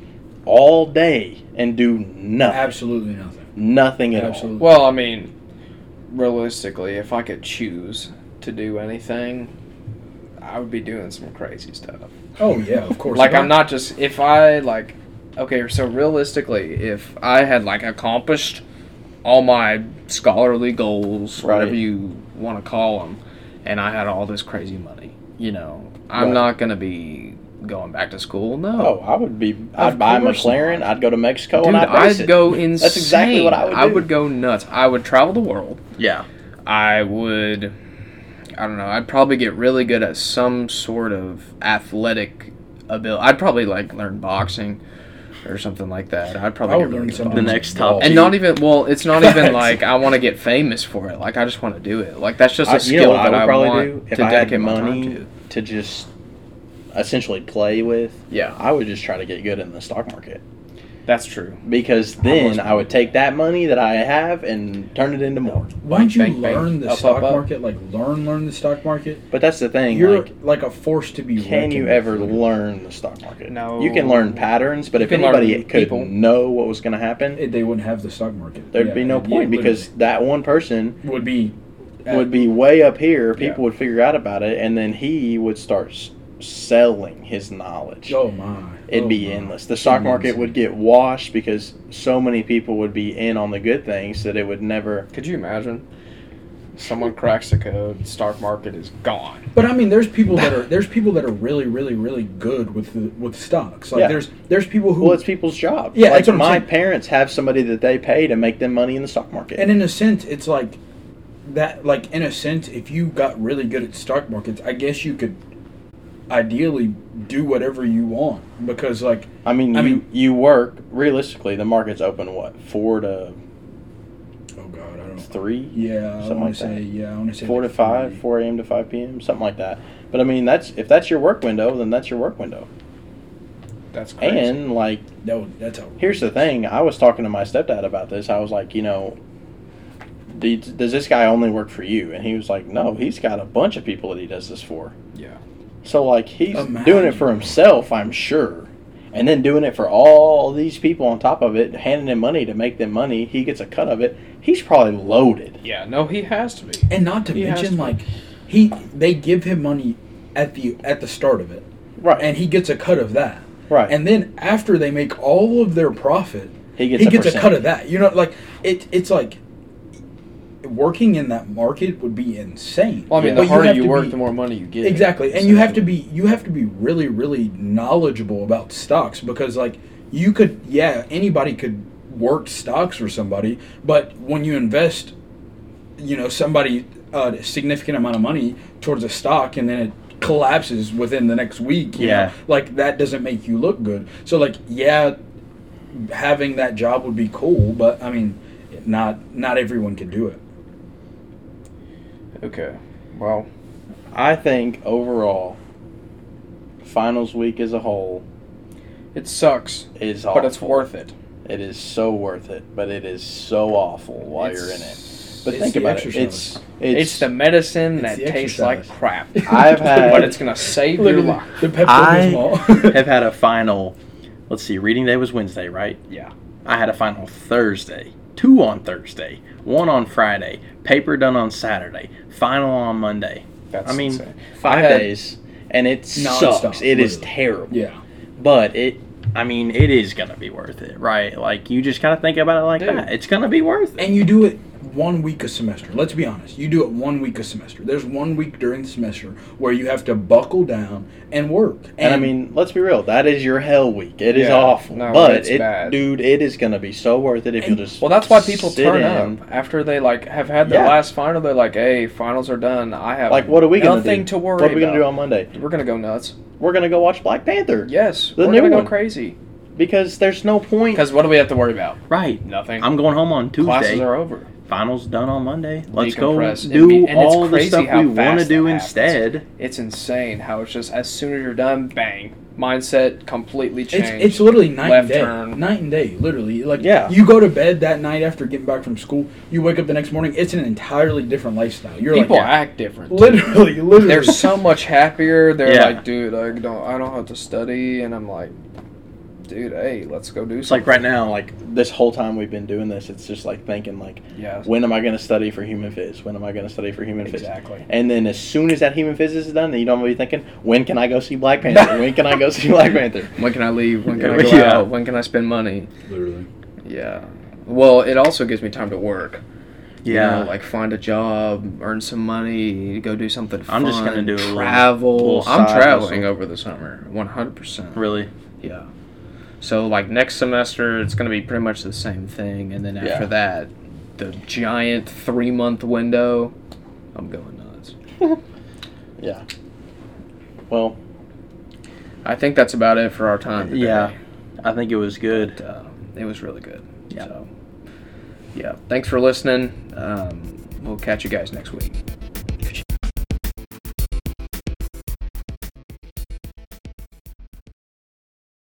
Speaker 1: all day and do nothing.
Speaker 3: Absolutely nothing.
Speaker 1: Nothing at
Speaker 3: Absolutely.
Speaker 2: Well, I mean, realistically, if I could choose to do anything, I would be doing some crazy stuff.
Speaker 3: Oh yeah, of course.
Speaker 2: Like I'm not just if I like okay, so realistically, if I had like accomplished all my scholarly goals, whatever you want to call them, and I had all this crazy money, you know, I'm not gonna be going back to school. No.
Speaker 1: Oh, I would be. I'd buy a McLaren.
Speaker 2: not.
Speaker 1: I'd go to Mexico
Speaker 2: Dude,
Speaker 1: and I'd
Speaker 2: I'd go insane.
Speaker 1: That's exactly what I would Do.
Speaker 2: I would go nuts. I would travel the world.
Speaker 1: Yeah.
Speaker 2: I would I don't know, I'd probably get really good at some sort of athletic ability. I'd probably like learn boxing or something like that. I'd probably
Speaker 3: I
Speaker 2: get
Speaker 3: would
Speaker 2: really
Speaker 3: learn
Speaker 2: good
Speaker 3: something.
Speaker 1: The next top
Speaker 2: And not even well, it's not even like I want to get famous for it. Like I just want to do it. Like that's just a
Speaker 1: I,
Speaker 2: skill
Speaker 1: you know what I
Speaker 2: that
Speaker 1: would
Speaker 2: I,
Speaker 1: probably
Speaker 2: want
Speaker 1: do if
Speaker 2: to
Speaker 1: I had
Speaker 2: dedicate my time
Speaker 1: money
Speaker 2: to.
Speaker 1: to just essentially play with.
Speaker 2: Yeah,
Speaker 1: I would just try to get good in the stock market
Speaker 2: that's true.
Speaker 1: because then I would take that money that I have and turn it into more.
Speaker 3: Why don't you
Speaker 2: Bang, bang,
Speaker 3: learn the
Speaker 2: up,
Speaker 3: stock
Speaker 2: up, up.
Speaker 3: market? Like learn, learn the stock market.
Speaker 1: But that's the thing.
Speaker 3: You're
Speaker 1: like,
Speaker 3: like, a force to be.
Speaker 1: can you ever
Speaker 3: with.
Speaker 1: learn the stock market?
Speaker 2: No.
Speaker 1: You can learn patterns, but
Speaker 2: You
Speaker 1: if anybody could
Speaker 2: people.
Speaker 1: know what was going to happen,
Speaker 3: It- They wouldn't have the stock market.
Speaker 1: there'd
Speaker 3: Yeah,
Speaker 1: be no
Speaker 3: yeah,
Speaker 1: point because that one person
Speaker 3: would be
Speaker 1: would be way up here. People
Speaker 3: Yeah.
Speaker 1: would figure out about it, and then he would start s- selling his knowledge.
Speaker 3: Oh my!
Speaker 1: It'd
Speaker 3: Oh,
Speaker 1: be endless. The stock
Speaker 3: It'd
Speaker 1: market would get washed because so many people would be in on the good things that it would never.
Speaker 2: Could you imagine? Someone cracks the code, stock market is gone.
Speaker 3: But I mean, there's people that are there's people that are really, really, really good with the, with stocks. Like
Speaker 1: Yeah.
Speaker 3: there's there's people who
Speaker 1: Well, it's people's job.
Speaker 3: Yeah,
Speaker 1: like
Speaker 3: that's what I'm
Speaker 1: my
Speaker 3: saying.
Speaker 1: parents have somebody that they pay to make them money in the stock market.
Speaker 3: And in a sense, it's like that. Like in a sense, if you got really good at stock markets, I guess you could ideally do whatever you want because, like,
Speaker 1: I mean,
Speaker 3: I
Speaker 1: you
Speaker 3: mean-
Speaker 1: you work realistically. The market's open what four to
Speaker 3: oh god, I don't.
Speaker 1: three,
Speaker 3: Yeah, I
Speaker 1: Something
Speaker 3: want
Speaker 1: like
Speaker 3: to say
Speaker 1: that.
Speaker 3: yeah, I want to say
Speaker 1: four to five, four a.m. to five p.m., something like that. But I mean, that's if that's your work window, then that's your work window.
Speaker 2: That's crazy.
Speaker 1: And like,
Speaker 3: No, that's how.
Speaker 1: here's the thing: I was talking to my stepdad about this. I was like, you know, do, does this guy only work for you? And he was like, no, he's got a bunch of people that he does this for.
Speaker 2: yeah.
Speaker 1: So like he's
Speaker 3: Imagine.
Speaker 1: doing it for himself, I'm sure. And then doing it for all these people on top of it, handing them money to make them money. He gets a cut of it. He's probably loaded.
Speaker 2: Yeah, no, he has to be.
Speaker 3: And not to
Speaker 2: He
Speaker 3: mention,
Speaker 2: to.
Speaker 3: like, he they give him money at the at the start of it,
Speaker 1: Right.
Speaker 3: and he gets a cut of that.
Speaker 1: right.
Speaker 3: And then after they make all of their profit,
Speaker 1: he gets
Speaker 3: he
Speaker 1: a
Speaker 3: gets a cut of that. You know, like it. It's like working in that market would be insane.
Speaker 2: Well, I mean,
Speaker 3: But
Speaker 2: the harder
Speaker 3: have
Speaker 2: you work,
Speaker 3: be-
Speaker 2: the more money you get.
Speaker 3: Exactly, and you have to be you have to be really really knowledgeable about stocks because like you could yeah anybody could work stocks for somebody, but when you invest, you know somebody uh, a significant amount of money towards a stock and then it collapses within the next week. You
Speaker 1: Yeah.
Speaker 3: know, like that doesn't make you look good. So like yeah. having that job would be cool, but I mean, not not everyone can do it.
Speaker 2: Okay. Well,
Speaker 1: I think overall, finals week as a whole
Speaker 2: it sucks,
Speaker 1: is awful.
Speaker 2: but it's worth it.
Speaker 1: It is so worth it, but it is so awful while you're in it. But
Speaker 3: It's
Speaker 1: think
Speaker 3: the
Speaker 1: about it.
Speaker 3: exercise.
Speaker 1: It's
Speaker 2: It's,
Speaker 1: it's,
Speaker 2: the medicine
Speaker 3: it's
Speaker 2: that
Speaker 3: the
Speaker 2: tastes like
Speaker 3: exercise.
Speaker 2: crap.
Speaker 1: I've had
Speaker 2: but it's gonna save your
Speaker 3: Literally,
Speaker 2: life.
Speaker 3: the Pepto
Speaker 1: I
Speaker 3: Bismol.
Speaker 1: have had a final. Let's see, reading day was Wednesday, right?
Speaker 2: Yeah.
Speaker 1: I had a final Thursday, two on Thursday, one on Friday, paper done on Saturday, final on Monday.
Speaker 2: That's
Speaker 1: I mean,
Speaker 2: insane.
Speaker 1: five
Speaker 2: I had-
Speaker 1: days, and it
Speaker 3: Nonstop,
Speaker 1: sucks. It is
Speaker 3: literally.
Speaker 1: terrible.
Speaker 3: yeah.
Speaker 1: But it, I mean, it is gonna be worth it, right? Like you just gotta think about it like
Speaker 2: Dude.
Speaker 1: that. It's gonna be worth it.
Speaker 3: And you do it one week a semester. Let's be honest. You do it one week a semester. There's one week during the semester where you have to buckle down and work.
Speaker 1: And, I mean, let's be real. That is your hell week. It is
Speaker 2: Yeah,
Speaker 1: awful,
Speaker 2: no,
Speaker 1: but
Speaker 2: it's
Speaker 1: it,
Speaker 2: bad.
Speaker 1: dude, it is gonna be so worth it if you just.
Speaker 2: Well, that's why people
Speaker 1: sit
Speaker 2: turn
Speaker 1: in.
Speaker 2: up after they like have had their
Speaker 1: Yeah.
Speaker 2: last final. They're like, "Hey, finals are done. I have
Speaker 1: Like, what are we gonna do?
Speaker 2: nothing
Speaker 1: do?
Speaker 2: to worry about?
Speaker 1: What are we gonna do on Monday?
Speaker 2: We're gonna go nuts.
Speaker 1: We're gonna go watch Black Panther.
Speaker 2: Yes,
Speaker 1: The
Speaker 2: we're
Speaker 1: new
Speaker 2: gonna
Speaker 1: one.
Speaker 2: go crazy.
Speaker 1: Because there's no point.
Speaker 2: Because what do we have to worry about?
Speaker 1: Right.
Speaker 2: Nothing.
Speaker 1: I'm going home on Tuesday.
Speaker 2: Classes are over.
Speaker 1: Finals done on Monday. Let's go
Speaker 2: Decompress. And
Speaker 1: do
Speaker 2: be- and it's
Speaker 1: all the
Speaker 2: crazy
Speaker 1: stuff
Speaker 2: how
Speaker 1: we want to
Speaker 2: fast
Speaker 1: do
Speaker 2: that happens.
Speaker 1: instead.
Speaker 2: It's insane how it's just as soon as you're done, bang, mindset completely changed.
Speaker 3: it's literally night
Speaker 2: Left
Speaker 3: and day.
Speaker 2: turn.
Speaker 3: Night and day, literally. Like
Speaker 1: Yeah.
Speaker 3: you go to bed that night after getting back from school, you wake up the next morning, it's an entirely different lifestyle. You're
Speaker 2: People
Speaker 3: like
Speaker 2: act different.
Speaker 3: literally, literally.
Speaker 2: They're so much happier. They're
Speaker 1: Yeah.
Speaker 2: like, dude, I don't, I don't have to study, and I'm like, dude, hey, let's go do
Speaker 1: It's
Speaker 2: something.
Speaker 1: like right now, like this whole time we've been doing this, it's just like thinking like,
Speaker 2: yeah,
Speaker 1: when am I going to study for human phys? When am I going to study for human phys?
Speaker 2: exactly.
Speaker 1: And then as soon as that human phys is done, then you don't be thinking, when can I go see Black Panther? when can I go see Black Panther?
Speaker 2: When can I leave? When can I go
Speaker 1: Yeah.
Speaker 2: out? When can I spend money?
Speaker 3: literally.
Speaker 2: Yeah. Well, it also gives me time to work. You
Speaker 1: Yeah.
Speaker 2: know, like find a job, earn some money, go do something fun.
Speaker 1: I'm just gonna do a little-
Speaker 2: travel.
Speaker 1: little
Speaker 2: I'm traveling
Speaker 1: hustle.
Speaker 2: over the summer, 100%.
Speaker 1: really?
Speaker 2: Yeah. So like next semester, it's gonna be pretty much the same thing, and then after
Speaker 1: Yeah.
Speaker 2: that, the giant three month window, I'm going nuts.
Speaker 1: Yeah. Well,
Speaker 2: I think that's about it for our time today.
Speaker 1: Yeah. I think it was good.
Speaker 2: But, uh, it was really good.
Speaker 1: Yeah.
Speaker 2: So, yeah. Thanks for listening. Um, we'll catch you guys next week.